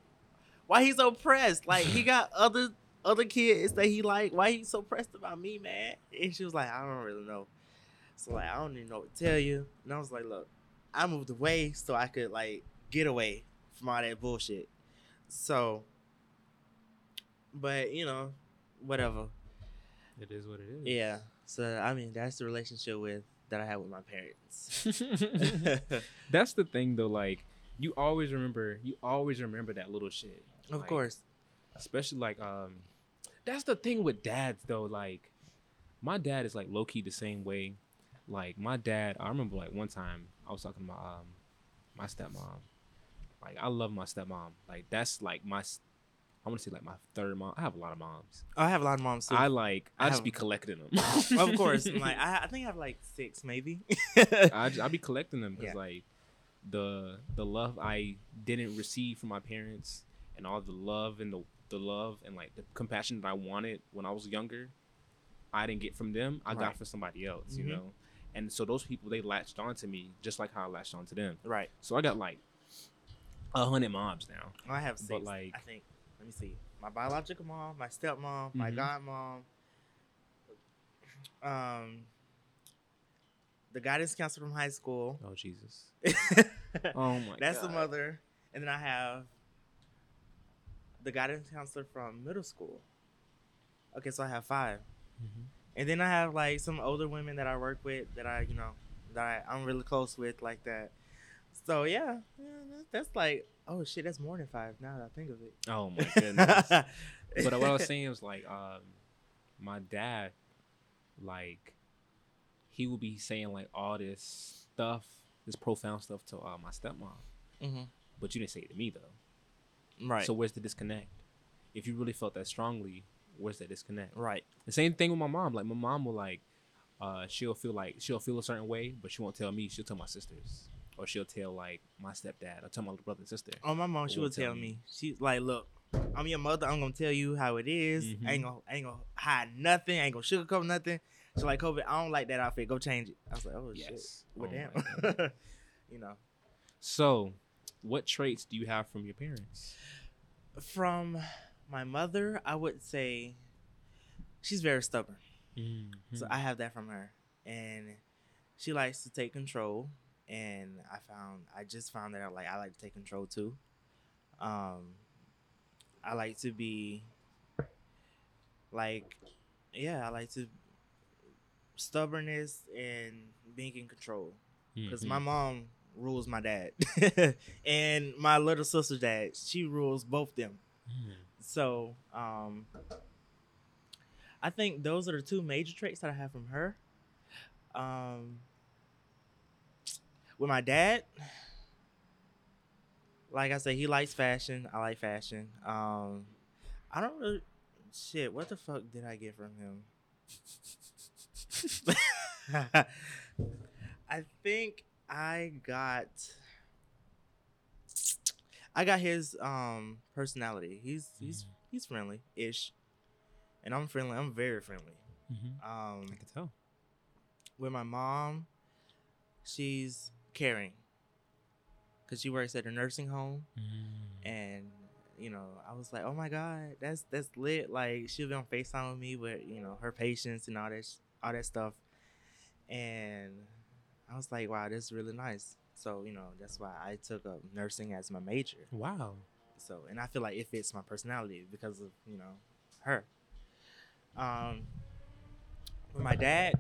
Speaker 2: why he's so pressed? Like he got other other kids that he like. Why he so pressed about me, man? And she was like, I don't really know. So like, I don't even know what to tell you. And I was like, look, I moved away so I could like get away from all that bullshit. So, but you know, whatever.
Speaker 1: It is what it is.
Speaker 2: Yeah. So I mean, that's the relationship with that I had with my parents.
Speaker 1: That's the thing though, like you always remember you always remember that little shit.
Speaker 2: of
Speaker 1: Like,
Speaker 2: course.
Speaker 1: Especially like um that's the thing with dads though, like my dad is like low key the same way. Like my dad, I remember like one time I was talking about um my stepmom. Like I love my stepmom. Like that's like my I want to say like my third mom. I have a lot of moms.
Speaker 2: I have a lot of moms too.
Speaker 1: I like I,
Speaker 2: I
Speaker 1: just
Speaker 2: have-
Speaker 1: be collecting them.
Speaker 2: of course. Like I, I think I have like six, maybe.
Speaker 1: I just, I be collecting them because
Speaker 2: Yeah.
Speaker 1: like the the love I didn't receive from my parents and all the love and the the love and like the compassion that I wanted when I was younger, I didn't get from them. I got from somebody else,
Speaker 2: Mhm.
Speaker 1: you know. And so those people they latched on to me just like how I latched on to them.
Speaker 2: right.
Speaker 1: So I got like a hundred moms now.
Speaker 2: I have six.
Speaker 1: But, like-
Speaker 2: I think. Let me see. My biological mom, my stepmom, my
Speaker 1: Mhm.
Speaker 2: godmom, um, the guidance counselor from high school.
Speaker 1: Oh Jesus. Oh my
Speaker 2: That's
Speaker 1: God.
Speaker 2: the mother, and then I have the guidance counselor from middle school. Okay, so I have 5
Speaker 1: Mhm.
Speaker 2: and then I have like some older women that I work with that I, you know, that I, I'm really close with, like that. So yeah, yeah that's like, oh shit, that's more than five now that I think of it.
Speaker 1: Oh my goodness. but what I was saying was like, um, my dad, like, he would be saying like all this stuff, this profound stuff to uh, my stepmom,
Speaker 2: hmm
Speaker 1: but you didn't say it to me though.
Speaker 2: Right.
Speaker 1: So where's the disconnect? If you really felt that strongly, where's that disconnect?
Speaker 2: right.
Speaker 1: The same thing with my mom. Like my mom will like, uh, she'll feel like she'll feel a certain way, but she won't tell me. She'll tell my sisters, or she'll tell like my stepdad, or tell my little brother and sister.
Speaker 2: Oh, my mom, she would tell
Speaker 1: tell
Speaker 2: me.
Speaker 1: me.
Speaker 2: She's like, look, I'm your mother. I'm gonna tell you how it is.
Speaker 1: Mhm.
Speaker 2: I ain't gonna, I ain't gonna hide nothing. I ain't gonna sugarcoat nothing. So like, Kobe, I don't like that outfit. Go change it. I was like, oh
Speaker 1: Yes.
Speaker 2: shit. Well,
Speaker 1: Oh
Speaker 2: damn. you know,
Speaker 1: So, what traits do you have from your parents?
Speaker 2: from my mother, I would say she's very stubborn.
Speaker 1: Mm-hmm.
Speaker 2: So I have that from her, and she likes to take control. And I found, I just found that I like, I like to take control too. Um, I like to be, like, yeah, I like to stubbornness and being in control. Because
Speaker 1: Mm-hmm.
Speaker 2: my mom rules my dad, and my little sister's dad, she rules both them.
Speaker 1: Mm-hmm.
Speaker 2: So, um, I think those are the two major traits that I have from her. Um, with my dad, like I said, he likes fashion. I like fashion. Um, I don't really shit. What the fuck did I get from him? I think I got I got his um personality. He's he's
Speaker 1: Mhm.
Speaker 2: he's friendly ish, and I'm friendly. I'm very friendly.
Speaker 1: Mm-hmm.
Speaker 2: Um,
Speaker 1: I can tell.
Speaker 2: with my mom, she's caring because she works at a nursing home, and you know I was like, oh my god, that's that's lit. Like she'll be on Facetime with me with you know her patients and all that sh- all that stuff, and I was like, wow, this is really nice. So you know that's why I took up nursing as my major.
Speaker 1: Wow.
Speaker 2: So, and I feel like it fits my personality because of you know her. Um, with my dad,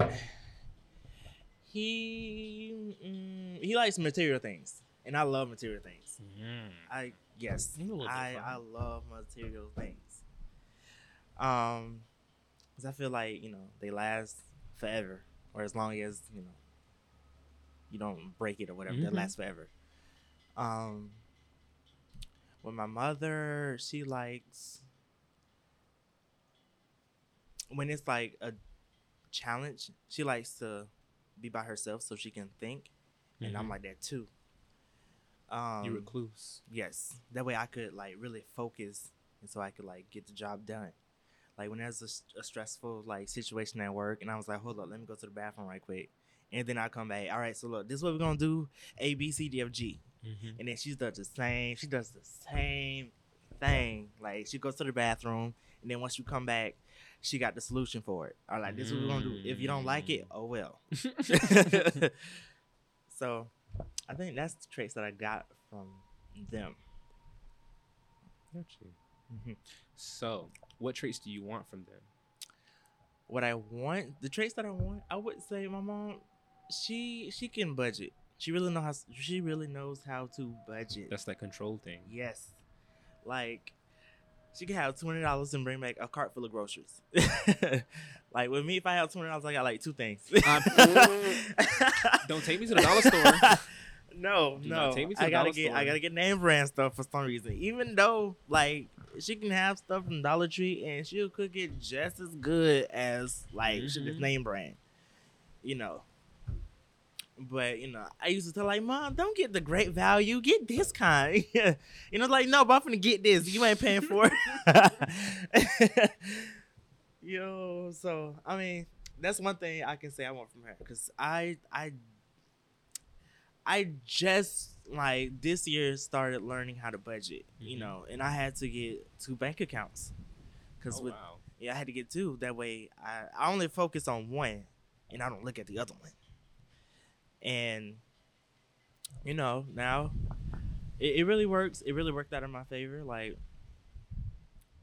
Speaker 2: he mm, he likes material things, and I love material things.
Speaker 1: Mm.
Speaker 2: I yes,
Speaker 1: You're a little
Speaker 2: I. I love material things. Um, because I feel like you know they last forever, or as long as you know you don't break it or whatever, they
Speaker 1: Mhm.
Speaker 2: last forever. Um, with my mother, she likes when it's like a challenge. She likes to be by herself so she can think, and I'm
Speaker 1: Mhm.
Speaker 2: like that too. Um,
Speaker 1: you recluse.
Speaker 2: Yes, that way I could like really focus, and so I could like get the job done. Like when there's a stressful like situation at work, and I was like, hold up, let me go to the bathroom right quick, and then I come back. All right, so look, this is what we're gonna do: A, B, C, D, F, G.
Speaker 1: Mm-hmm.
Speaker 2: And then she does the same. She does the same thing. Like she goes to the bathroom, and then once you come back, she got the solution for it. Or like this is what we're gonna do. If you don't like it, oh well. so, I think that's the traits that I got from them.
Speaker 1: Got you.
Speaker 2: Mhm.
Speaker 1: So, what traits do you want from them?
Speaker 2: what I want, the traits that I want, I would say my mom, she she can budget. She really know how. She really knows how to budget.
Speaker 1: That's that control thing.
Speaker 2: Yes, like she can have hundred dollars and bring back a cart full of groceries. like with me, if I have hundred dollars, I got like two things.
Speaker 1: Um, Don't take me to the dollar store.
Speaker 2: No,
Speaker 1: Do
Speaker 2: no.
Speaker 1: take me to
Speaker 2: I gotta get I gotta get name brand stuff for some reason. Even though like she can have stuff from Dollar Tree and she'll cook it just as good as like
Speaker 1: Mhm.
Speaker 2: name brand. You know. But you know, I used to tell like, Mom, don't get the great value, get this kind. you know, like, no, but I'm gonna get this. You ain't paying for it. Yo, so I mean, that's one thing I can say I want from her because I I I just like this year started learning how to budget, you
Speaker 1: Mhm.
Speaker 2: know, and I had to get two bank accounts because
Speaker 1: Oh,
Speaker 2: with
Speaker 1: wow.
Speaker 2: yeah I had to get two. That way I I only focus on one and I don't look at the other one. And you know now it, it really works. It really worked out in my favor. Like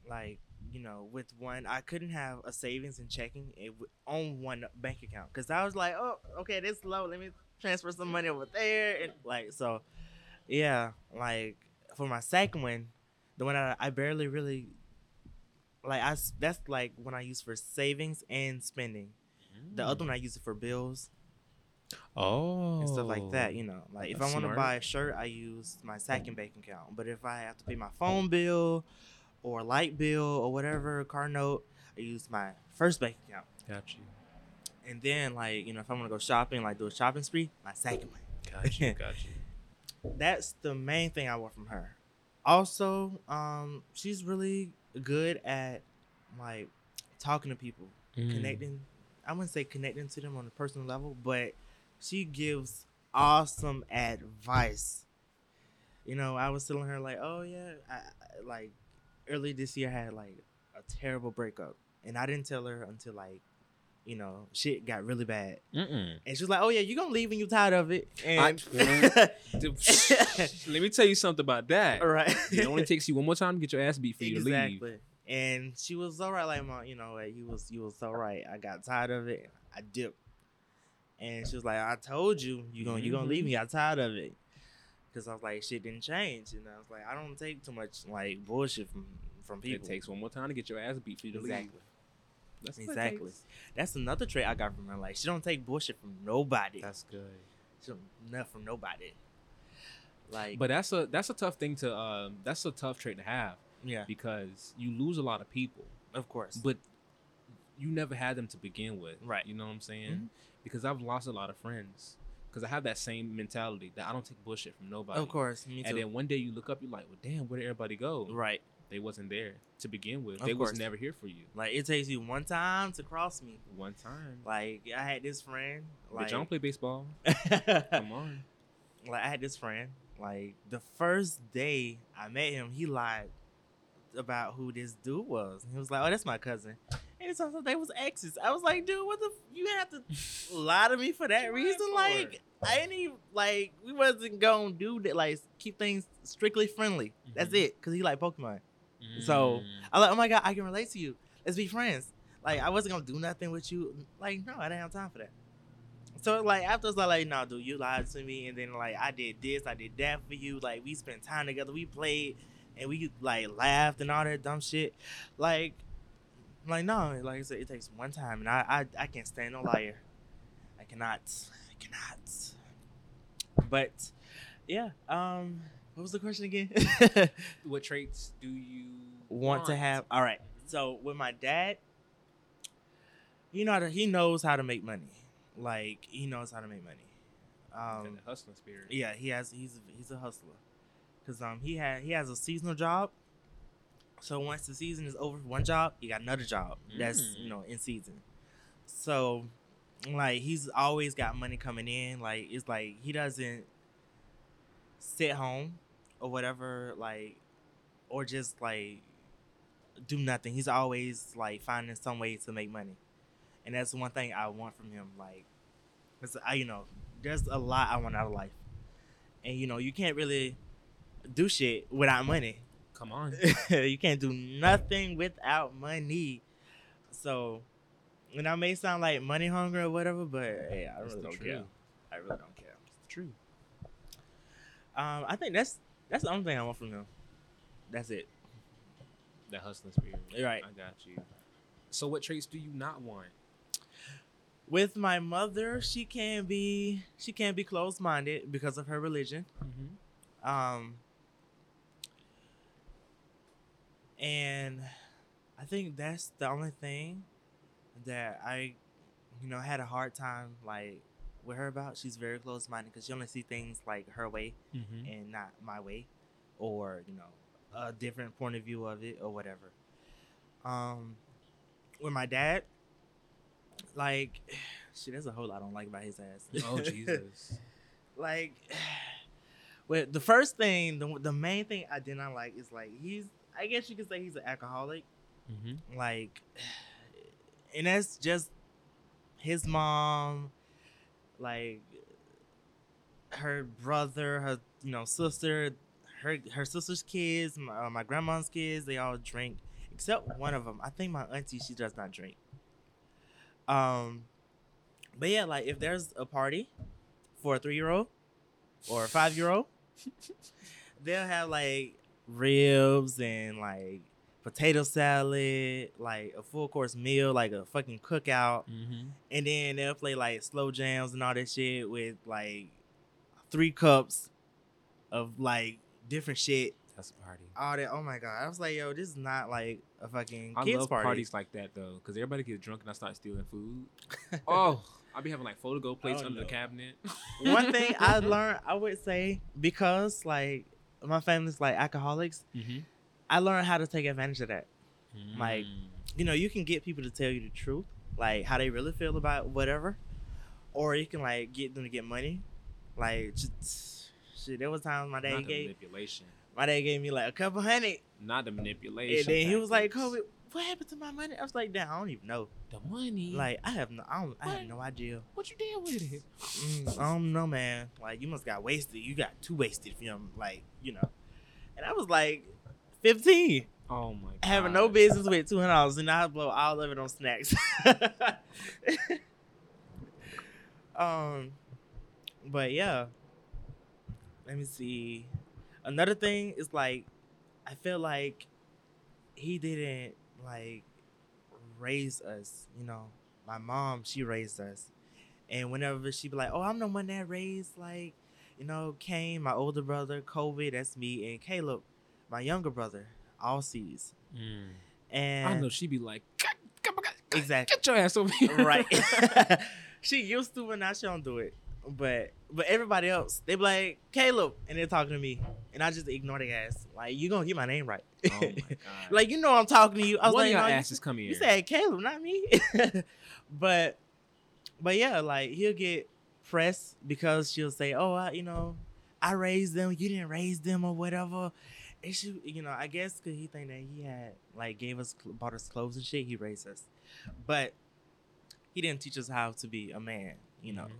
Speaker 2: like you know with one I couldn't have a savings and checking it w- on one bank account because I was like oh okay this low let me transfer some money over there and like so yeah like for my second one the one I, I barely really like i that's like when I use for savings and spending the other one mm. I use it for bills
Speaker 1: Oh.
Speaker 2: and stuff like that. You know, like if I want to buy a shirt, I use my second bank account. But if I have to pay my phone bill or light bill or whatever car note, I use my first bank account.
Speaker 1: Got you.
Speaker 2: And then like you know, if I want to go shopping, like do a shopping spree, my second one.
Speaker 1: Got you. Got you.
Speaker 2: That's the main thing I want from her. Also, um, she's really good at like talking to people,
Speaker 1: Mm.
Speaker 2: connecting. I wouldn't say connecting to them on a personal level, but she gives awesome advice. You know, I was telling her like, oh yeah, I, I- like early this year I had like a terrible breakup, and I didn't tell her until like, you know, shit got really bad,
Speaker 1: Mm-mm.
Speaker 2: and she was like, oh yeah, you gonna leave when you tired of it, and
Speaker 1: Dude, Let me tell you something about that.
Speaker 2: all right,
Speaker 1: It only takes you one more time to get your ass beat for you to leave.
Speaker 2: And she was all right, like mom, you know, like, you was you was so right. I got tired of it. I dipped, and she was like, "I told you, you gonna you gonna leave me. I'm tired of it." Because I was like, shit didn't change, and I was like, I don't take too much like bullshit from from people.
Speaker 1: It takes one more time to get your ass beat for you to
Speaker 2: exactly.
Speaker 1: leave. That's
Speaker 2: Exactly. That's another trait I got from her. Like she don't take bullshit from nobody.
Speaker 1: That's good.
Speaker 2: she don't nothing from nobody. Like,
Speaker 1: But that's a that's a tough thing to um that's a tough trait to have
Speaker 2: yeah,
Speaker 1: because you lose a lot of people,
Speaker 2: of course.
Speaker 1: but you never had them to begin with.
Speaker 2: Right.
Speaker 1: You know what I'm saying?
Speaker 2: Mhm.
Speaker 1: Because I've lost a lot of friends because I have that same mentality that I don't take bullshit from nobody.
Speaker 2: of course, me too.
Speaker 1: And then one day you look up, you're like, well, damn, where did everybody go?
Speaker 2: right.
Speaker 1: They wasn't there to begin with.
Speaker 2: Of
Speaker 1: they
Speaker 2: course.
Speaker 1: was never here for you.
Speaker 2: Like it takes you one time to cross me.
Speaker 1: One time.
Speaker 2: Like I had this friend.
Speaker 1: Like, Bitch, I don't play baseball. Come on.
Speaker 2: Like I had this friend. Like the first day I met him, he lied about who this dude was. He was like, "Oh, that's my cousin." And it turns out they was exes. I was like, "Dude, what the? F- you have to lie to me for that reason?
Speaker 1: for?
Speaker 2: Like, I ain't even like we wasn't gonna do that. Like, keep things strictly friendly. That's
Speaker 1: Mhm.
Speaker 2: it. Cause he like Pokemon. So,
Speaker 1: Mm.
Speaker 2: I like, oh my god, I can relate to you. Let's be friends. Like I wasn't gonna do nothing with you. Like no, I didn't have time for that. So like after it's like, no, dude, you lied to me, and then like I did this, I did that for you. Like we spent time together, we played, and we like laughed and all that dumb shit. Like, like no, like I said, it takes one time, and I I, I can't stand no liar. I cannot, I cannot. But yeah, um, what was the question again?
Speaker 1: what traits do you
Speaker 2: want to have. All right. So with my dad, you know how to, he knows how to make money. Like he knows how to make money.
Speaker 1: Um,
Speaker 2: Um,
Speaker 1: hustling spirit.
Speaker 2: yeah, he has. He's he's a hustler. Cause um he had he has a seasonal job. So once the season is over for one job, he got another job that's
Speaker 1: Mm.
Speaker 2: you know in season. So like he's always got money coming in. Like it's like he doesn't sit home or whatever. Like or just like do nothing. He's always like finding some way to make money, and that's one thing I want from him. Like, cause I you know there's a lot I want out of life, and you know you can't really do shit without money.
Speaker 1: Come on.
Speaker 2: you can't do nothing without money. So, And I may sound like money hungry or whatever, but hey, I really don't care. I really don't care.
Speaker 1: It's true.
Speaker 2: Um, I think that's that's the only thing I want from him. That's it.
Speaker 1: That hustling spirit.
Speaker 2: Right.
Speaker 1: I got you. So, what traits do you not want?
Speaker 2: With my mother, she can be she can be closed minded because of her religion.
Speaker 1: Mm-hmm.
Speaker 2: Um, and I think that's the only thing that I, you know, had a hard time like with her about. She's very close minded because she only see things like her way
Speaker 1: Mm-hmm.
Speaker 2: and not my way, or you know, a different point of view of it or whatever. Um, with my dad, like, shit, there's a whole lot I don't like about his ass.
Speaker 1: Oh Jesus.
Speaker 2: like well the first thing the, the main thing i did not like is like he's i guess you could say he's an alcoholic.
Speaker 1: Mm-hmm.
Speaker 2: like and that's just his mom like her brother her you know sister her her sister's kids my, uh, my grandma's kids they all drink except one of them i think my auntie she does not drink. Um but yeah like if there's a party for a three-year-old or a five-year-old they'll have like ribs and like potato salad, like a full course meal, like a fucking cookout,
Speaker 1: Mm-hmm.
Speaker 2: and then they'll play like slow jams and all that shit with like three cups of like different shit.
Speaker 1: That's a party.
Speaker 2: All that. Oh my god! I was like, yo, this is not like a fucking
Speaker 1: I
Speaker 2: kids
Speaker 1: love
Speaker 2: party.
Speaker 1: parties like that though, because everybody gets drunk and I start stealing food. oh, I'll be having like photo go plates
Speaker 2: Oh,
Speaker 1: under
Speaker 2: no.
Speaker 1: the cabinet.
Speaker 2: One thing I learned, I would say, because like my family's like alcoholics,
Speaker 1: Mm-hmm.
Speaker 2: I learned how to take advantage of that. Like-
Speaker 1: Mm.
Speaker 2: you know, you can get people to tell you the truth, like how they really feel about whatever, or you can like get them to get money. Like, just, shit, there was times my dad
Speaker 1: the
Speaker 2: gave
Speaker 1: manipulation,
Speaker 2: my dad gave me like a couple hundred,
Speaker 1: not the manipulation.
Speaker 2: and then he was like. "Kobe, what happened to my money?" I was like, "Damn, I don't even know.
Speaker 1: the money.
Speaker 2: Like, I have no, I don't, I have no idea.
Speaker 1: what you did with it?
Speaker 2: Mm, I don't know, man. Like, you must got wasted. You got too wasted from like, you know." And I was like, fifteen.
Speaker 1: Oh my god.
Speaker 2: having no business with two hundred dollars, and I blow all of it on snacks. um, but yeah, let me see. Another thing is like, I feel like he didn't like raise us. You know, my mom she raised us, and whenever she be like, "Oh, I'm the one that raised like." You know, Kane, my older brother, Kobe, that's me, and Caleb, my younger brother, all C's.
Speaker 1: Mm.
Speaker 2: And
Speaker 1: I know she'd be like, "God, God, God, God,
Speaker 2: Exactly.
Speaker 1: Get your ass over here.
Speaker 2: right. she used to, but now she don't do it. But but everybody else, they be like Caleb, and they're talking to me, and I just ignore the ass. Like you gonna get my name right.
Speaker 1: oh my god.
Speaker 2: like you know I'm talking to you. I was
Speaker 1: One
Speaker 2: like,
Speaker 1: of y'all
Speaker 2: no, you-
Speaker 1: asses come here.
Speaker 2: you said Caleb, not me. but but yeah, like he'll get pressed because she'll say, "Oh, I, you know, I raised them. You didn't raise them, or whatever." And she, you know, I guess because he think that he had like gave us bought us clothes and shit, he raised us, but he didn't teach us how to be a man. You know,
Speaker 1: Mhm.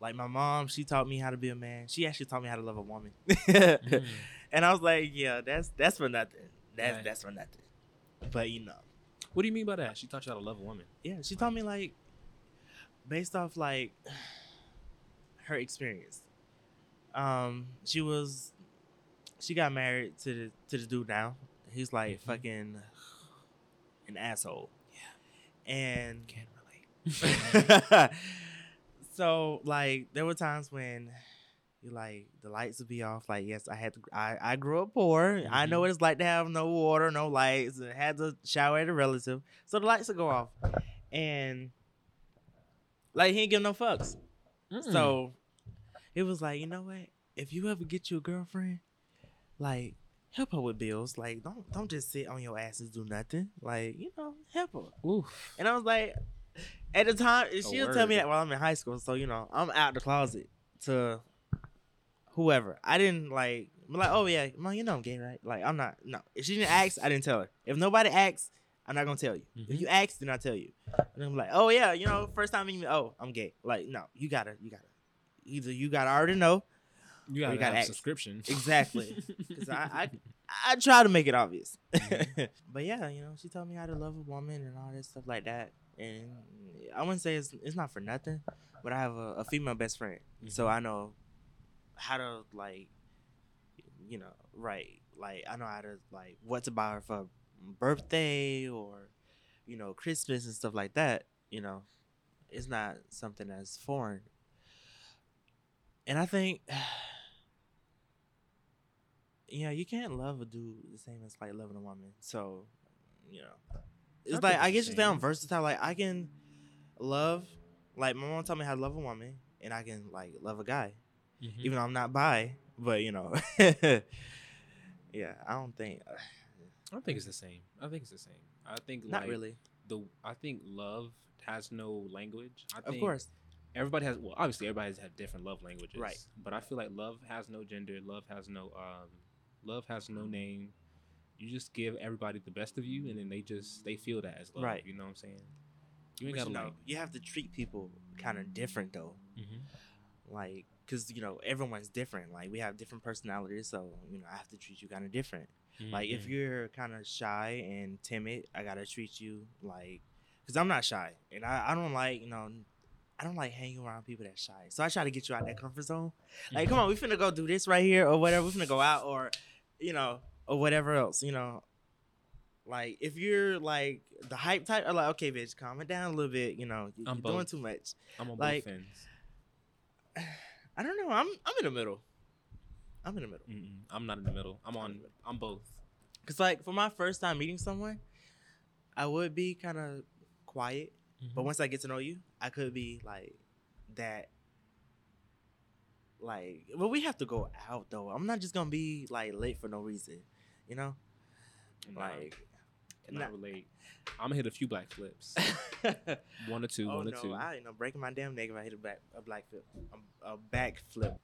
Speaker 2: Like my mom, she taught me how to be a man. She actually taught me how to love a woman.
Speaker 1: Mhm.
Speaker 2: And I was like, yeah, that's that's for nothing. That's
Speaker 1: Right.
Speaker 2: that's for nothing. But you know.
Speaker 1: What do you mean by that? She taught you how to love a woman.
Speaker 2: Yeah, she taught me like based off like her experience. Um, she was she got married to the to the dude now. He's like
Speaker 1: Mhm.
Speaker 2: fucking an asshole. Yeah. And
Speaker 1: Can't relate.
Speaker 2: so like there were times when you like the lights would be off. Like yes, I had to. I I grew up poor. I know
Speaker 1: Mhm.
Speaker 2: what it's like to have no water, no lights, and had to shower at a relative. So the lights would go off, and like he didn't give no fucks.
Speaker 1: Mm.
Speaker 2: So it was like you know what? If you ever get you a girlfriend, like help her with bills. Like don't don't just sit on your ass and do nothing. Like you know help her.
Speaker 1: Oof.
Speaker 2: And I was like, at the time, she'll tell me that while I'm in high school. So, you know, I'm out the closet to whoever. I didn't like, I'm like, oh, yeah, mom, you know I'm gay, right? Like, I'm not, no. If she didn't ask, I didn't tell her. If nobody asks, I'm not going to tell you.
Speaker 1: Mhm.
Speaker 2: If you ask, then I tell you. And I'm like, oh, yeah, you know, first time me, oh, I'm gay. Like, no, you got to, you got to. Either you got to already know.
Speaker 1: You gotta,
Speaker 2: gotta
Speaker 1: have a subscription.
Speaker 2: Exactly. Because I, I, I try to make it obvious.
Speaker 1: Mhm.
Speaker 2: but yeah, you know, she told me how to love a woman and all that stuff like that. And I wouldn't say it's it's not for nothing, but I have a, a female best friend, so mm-hmm. I know how to like, you know, right? Like I know how to like what to buy her for birthday or, you know, Christmas and stuff like that. You know, it's not something that's foreign. And I think, yeah, you can't love a dude the same as like loving a woman. So, you know, it's like I guess you say I'm versatile. Like I can love, like my mom taught me how to love a woman, and I can like love a guy,
Speaker 1: Mhm.
Speaker 2: even though I'm not bi. But you know, yeah, I don't think,
Speaker 1: I don't think it's the same. I think it's the same. I think
Speaker 2: not
Speaker 1: like,
Speaker 2: really.
Speaker 1: The I think love has no language. I
Speaker 2: Of course,
Speaker 1: everybody has. Well, obviously everybody has had different love languages.
Speaker 2: Right.
Speaker 1: But I feel like love has no gender. Love has no um. Love has no name. You just give everybody the best of you, and then they just they feel that as love.
Speaker 2: Right.
Speaker 1: You know what I'm saying? You ain't gotta
Speaker 2: you know,
Speaker 1: like.
Speaker 2: you have to treat people kind of different though.
Speaker 1: Mhm.
Speaker 2: like because you know everyone's different like we have different personalities so you know i have to treat you kind of different like if
Speaker 1: Mhm.
Speaker 2: you're kind of shy and timid i gotta treat you like because i'm not shy and I, I don't like you know i don't like hanging around people that shy so i try to get you out of that comfort zone like come on we finna go do this right here or whatever we finna go out or you know or whatever else you know like if you're like the hype type i'm like okay bitch calm it down a little bit you know you-
Speaker 1: I'm
Speaker 2: you're doing too much
Speaker 1: I'm on
Speaker 2: like-
Speaker 1: both ends.
Speaker 2: I don't know. I'm I'm in the middle. I'm in the middle.
Speaker 1: Mm-mm. I'm not in the middle. I'm on. I'm both.
Speaker 2: Cause like for my first time meeting someone, I would be kind of quiet, but
Speaker 1: Mhm.
Speaker 2: once I get to know you, I could be like that. Like, well, we have to go out though. I'm not just gonna be like late for no reason, you know.
Speaker 1: Nah,
Speaker 2: Like,
Speaker 1: cannot
Speaker 2: nah.
Speaker 1: relate. I'm gonna hit a few black flips. One or two.
Speaker 2: oh
Speaker 1: one or
Speaker 2: no,
Speaker 1: two.
Speaker 2: I you know breaking my damn neck if I hit a back a black flip, a, a back flip.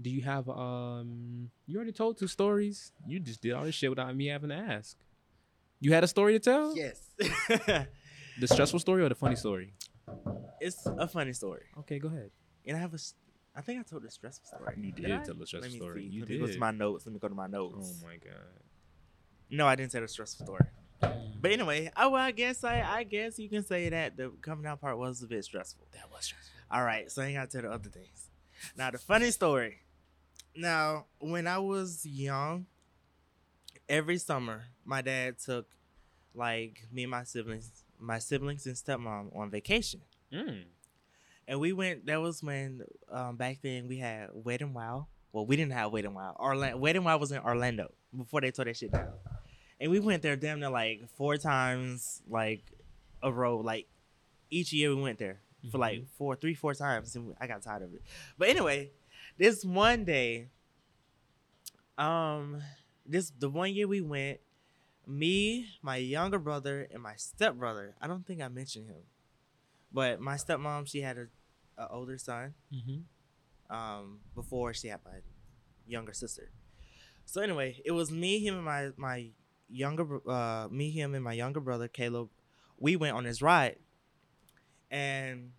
Speaker 1: Do you have um? You already told two stories. You just did all this shit without me having to ask. You had a story to tell?
Speaker 2: Yes,
Speaker 1: The stressful story or the funny story?
Speaker 2: it's a funny story.
Speaker 1: Okay, go ahead.
Speaker 2: And I have a, I think I told the stressful story.
Speaker 1: You did
Speaker 2: I?
Speaker 1: tell the stressful story.
Speaker 2: Let me
Speaker 1: story.
Speaker 2: see.
Speaker 1: You
Speaker 2: Let me go
Speaker 1: did.
Speaker 2: to my notes. Let me go to my notes.
Speaker 1: Oh my god.
Speaker 2: No, I didn't tell the stressful story. But anyway, oh well, I guess I, I guess you can say that the coming out part was a bit stressful.
Speaker 1: That was stressful.
Speaker 2: All right, so I ain't gotta the other things. Now the funny story. Now, when I was young, every summer my dad took like me and my siblings, my siblings and stepmom on vacation.
Speaker 1: Mm.
Speaker 2: And we went. That was when um, back then we had Wet and Wild. Well, we didn't have Wet and Wild. Orlando, Wet and Wild was in Orlando before they tore that shit down. And we went there damn near like four times, like a row. Like each year we went there for like four, three, four times, and I got tired of it. But anyway, this one day, um, this the one year we went, me, my younger brother, and my stepbrother. I don't think I mentioned him, but my stepmom she had a, a older son
Speaker 1: Mm-hmm.
Speaker 2: um, before she had my younger sister. So anyway, it was me, him, and my my younger uh, me, him, and my younger brother Caleb. We went on this ride, and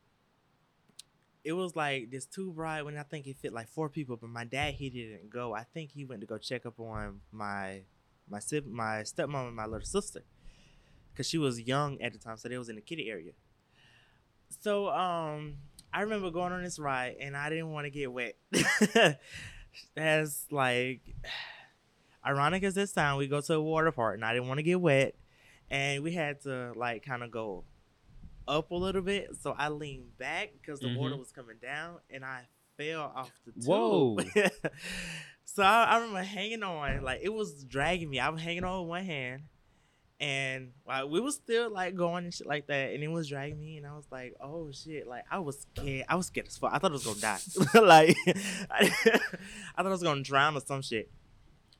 Speaker 2: it was like this two ride when I think it fit like four people, but my dad he didn't go. I think he went to go check up on my my sib- my stepmom and my little sister, cause she was young at the time, so they was in the kiddie area. So um, I remember going on this ride and I didn't want to get wet. As like ironic as this sound, we go to a water park and I didn't want to get wet, and we had to like kind of go up a little bit. So I leaned back because the water
Speaker 1: Mhm.
Speaker 2: was coming down, and I fell off the tube.
Speaker 1: Whoa.
Speaker 2: so I, I remember hanging on, like it was dragging me. I was hanging on with one hand, and like we was still like going and shit like that, and it was dragging me, and I was like, oh shit, like I was scared. I was scared as fuck. I thought I was gonna die. like I, thought I was gonna drown or some shit.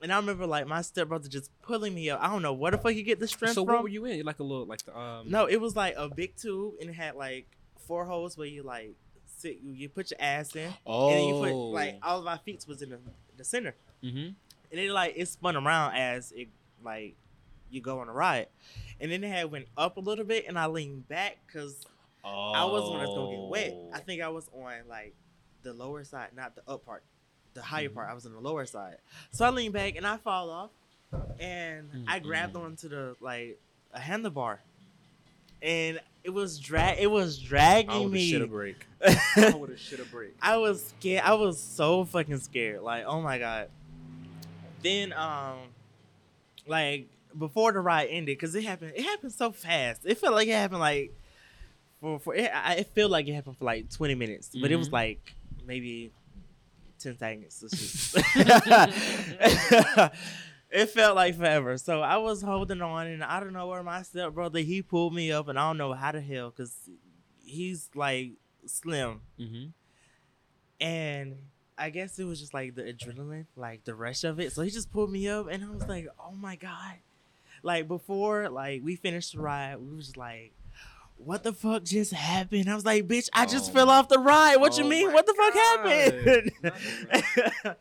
Speaker 2: And I remember like my stepbrother just pulling me up. I don't know where the fuck he get the strength
Speaker 1: So
Speaker 2: from.
Speaker 1: what were you in? Like a little, like the um.
Speaker 2: No, it was like a big tube, and it had like four holes where you like sit, you put your ass in,
Speaker 1: Oh.
Speaker 2: and then you put like all of our feet was in the, the center,
Speaker 1: Mm-hmm.
Speaker 2: and it like it spun around as it like you go on a ride, and then it had went up a little bit, and I leaned back because
Speaker 1: Oh.
Speaker 2: I was when I was gonna get wet. I think I was on like the lower side, not the up part, the higher part. I was on the lower side, so I lean back and I fall off, and I grabbed onto the like a handlebar, and it was drag. It was
Speaker 1: I
Speaker 2: dragging
Speaker 1: would have shit a
Speaker 2: me.
Speaker 1: break. I would have shit a break.
Speaker 2: I was scared. I was so fucking scared. Like, oh my god. Then, um, like before the ride ended, because it happened. It happened so fast. It felt like it happened like for for. It, I, it felt like it happened for like twenty minutes, but it was
Speaker 1: Mhm.
Speaker 2: like maybe ten seconds. It felt like forever. So I was holding on, and I don't know where my stepbrother he pulled me up, and I don't know how the hell because he's like slim
Speaker 1: Mm-hmm.
Speaker 2: and I guess it was just like the adrenaline, like the rush of it. So he just pulled me up, and I was like, "Oh my god!" Like before, like we finished the ride, we was just like, "What the fuck just happened?" I was like, "Bitch, I just
Speaker 1: Oh
Speaker 2: fell off the ride. What you
Speaker 1: Oh
Speaker 2: mean? What the
Speaker 1: God.
Speaker 2: fuck happened?"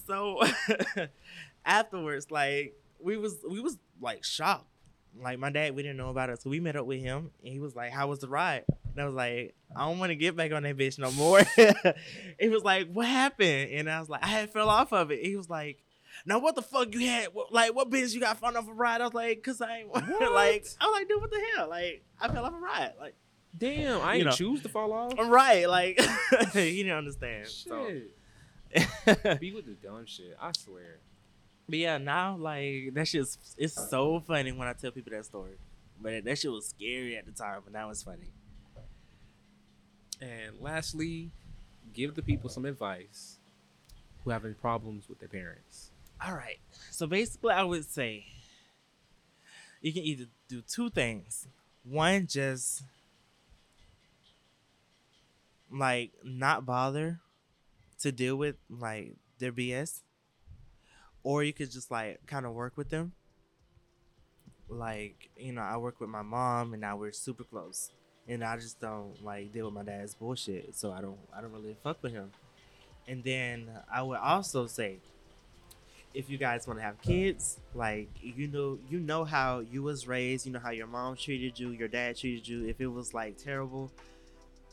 Speaker 2: so afterwards, like we was we was like shocked. Like my dad, we didn't know about it, so we met up with him, and he was like, "How was the ride?" And I was like, "I don't want to get back on that bitch no more." he was like, "What happened?" And I was like, "I had fell off of it." He was like, "Now what the fuck you had? Like what business you got falling off a ride?" I was like, "Cause I ain't like." I was like, "Dude, what the hell?" Like I fell off a ride. Like
Speaker 1: Damn, I
Speaker 2: You
Speaker 1: ain't
Speaker 2: know.
Speaker 1: choose to fall off.
Speaker 2: Right. Like he didn't understand. So.
Speaker 1: Shit. Be with the dumb shit. I swear.
Speaker 2: But yeah, now like that shit's it's so funny when I tell people that story. But that shit was scary at the time, but now it's funny.
Speaker 1: And lastly, give the people some advice who having problems with their parents.
Speaker 2: All right. So basically, I would say you can either do two things. One, just like not bother to deal with like their BS, or you could just like kind of work with them. Like you know, I work with my mom, and now we're super close, and I just don't like deal with my dad's bullshit. So I don't, I don't really fuck with him. And then I would also say if you guys want to have kids, like you know, you know how you was raised, you know how your mom treated you, your dad treated you. If it was like terrible,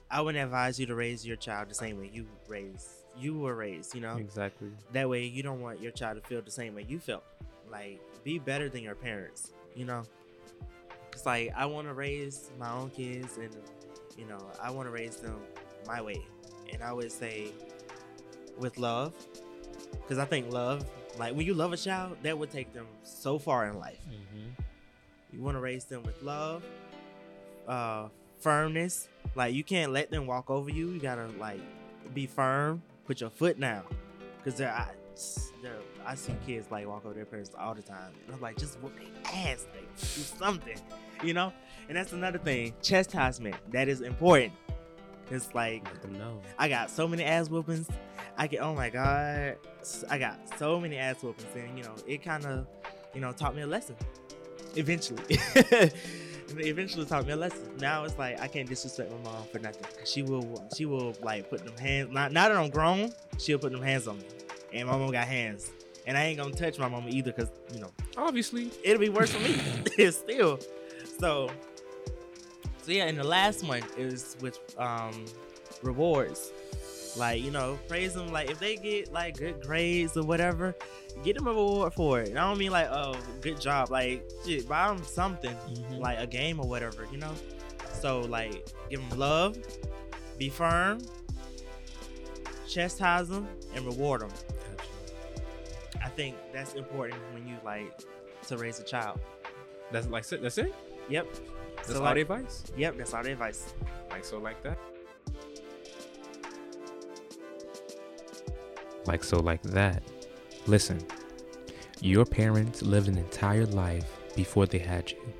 Speaker 2: I wouldn't advise you to raise your child the same way you raised, you were raised. You know,
Speaker 1: Exactly.
Speaker 2: that way you don't want your child to feel the same way you felt. Like, be better than your parents. You know, it's like I want to raise my own kids, and you know, I want to raise them my way. And I would say with love, because I think love, like when you love a child, that would take them so far in life.
Speaker 1: Mm-hmm.
Speaker 2: You want to raise them with love, uh, firmness. Like you can't let them walk over you. You gotta like be firm. Put your foot down, because they're, I, they're, I see kids like walk over their parents all the time, and I'm like, just whoop their ass, like do something, you know. And that's another thing, chastisement. That is important. It's like
Speaker 1: Let them know.
Speaker 2: I got so many ass whoopings. I get oh my god, I got so many ass whoopings, and you know it kind of, you know, taught me a lesson. Eventually, eventually taught me a lesson. Now it's like I can't disrespect my mom for nothing. She will, she will like put them hands. Not now that I'm grown, she'll put them hands on me, and my mom got hands, and I ain't gonna touch my mama either, cause you know
Speaker 1: Obviously.
Speaker 2: it'll be worse for me It's still. So, so yeah, and the last one is with um rewards. Like you know, praise them. Like if they get like good grades or whatever, get them a reward for it. And I don't mean like oh good job. Like shit, buy them something
Speaker 1: Mhm.
Speaker 2: like a game or whatever. You know. So like give them love, be firm, chastise them, and reward them. I think that's important when you like to raise a child.
Speaker 1: That's like it. That's it.
Speaker 2: Yep.
Speaker 1: That's
Speaker 2: So,
Speaker 1: all
Speaker 2: like-
Speaker 1: the advice.
Speaker 2: Yep, that's all the advice.
Speaker 1: Like so, like that. Like so, like that. Listen, your parents lived an entire life before they had you.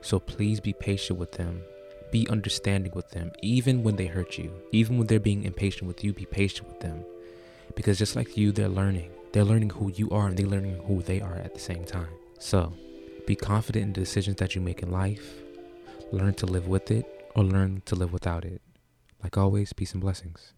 Speaker 1: So please be patient with them. Be understanding with them, even when they hurt you. Even when they're being impatient with you, be patient with them. Because just like you, they're learning. They're learning who you are and they're learning who they are at the same time. So be confident in the decisions that you make in life. Learn to live with it or learn to live without it. Like always, peace and blessings.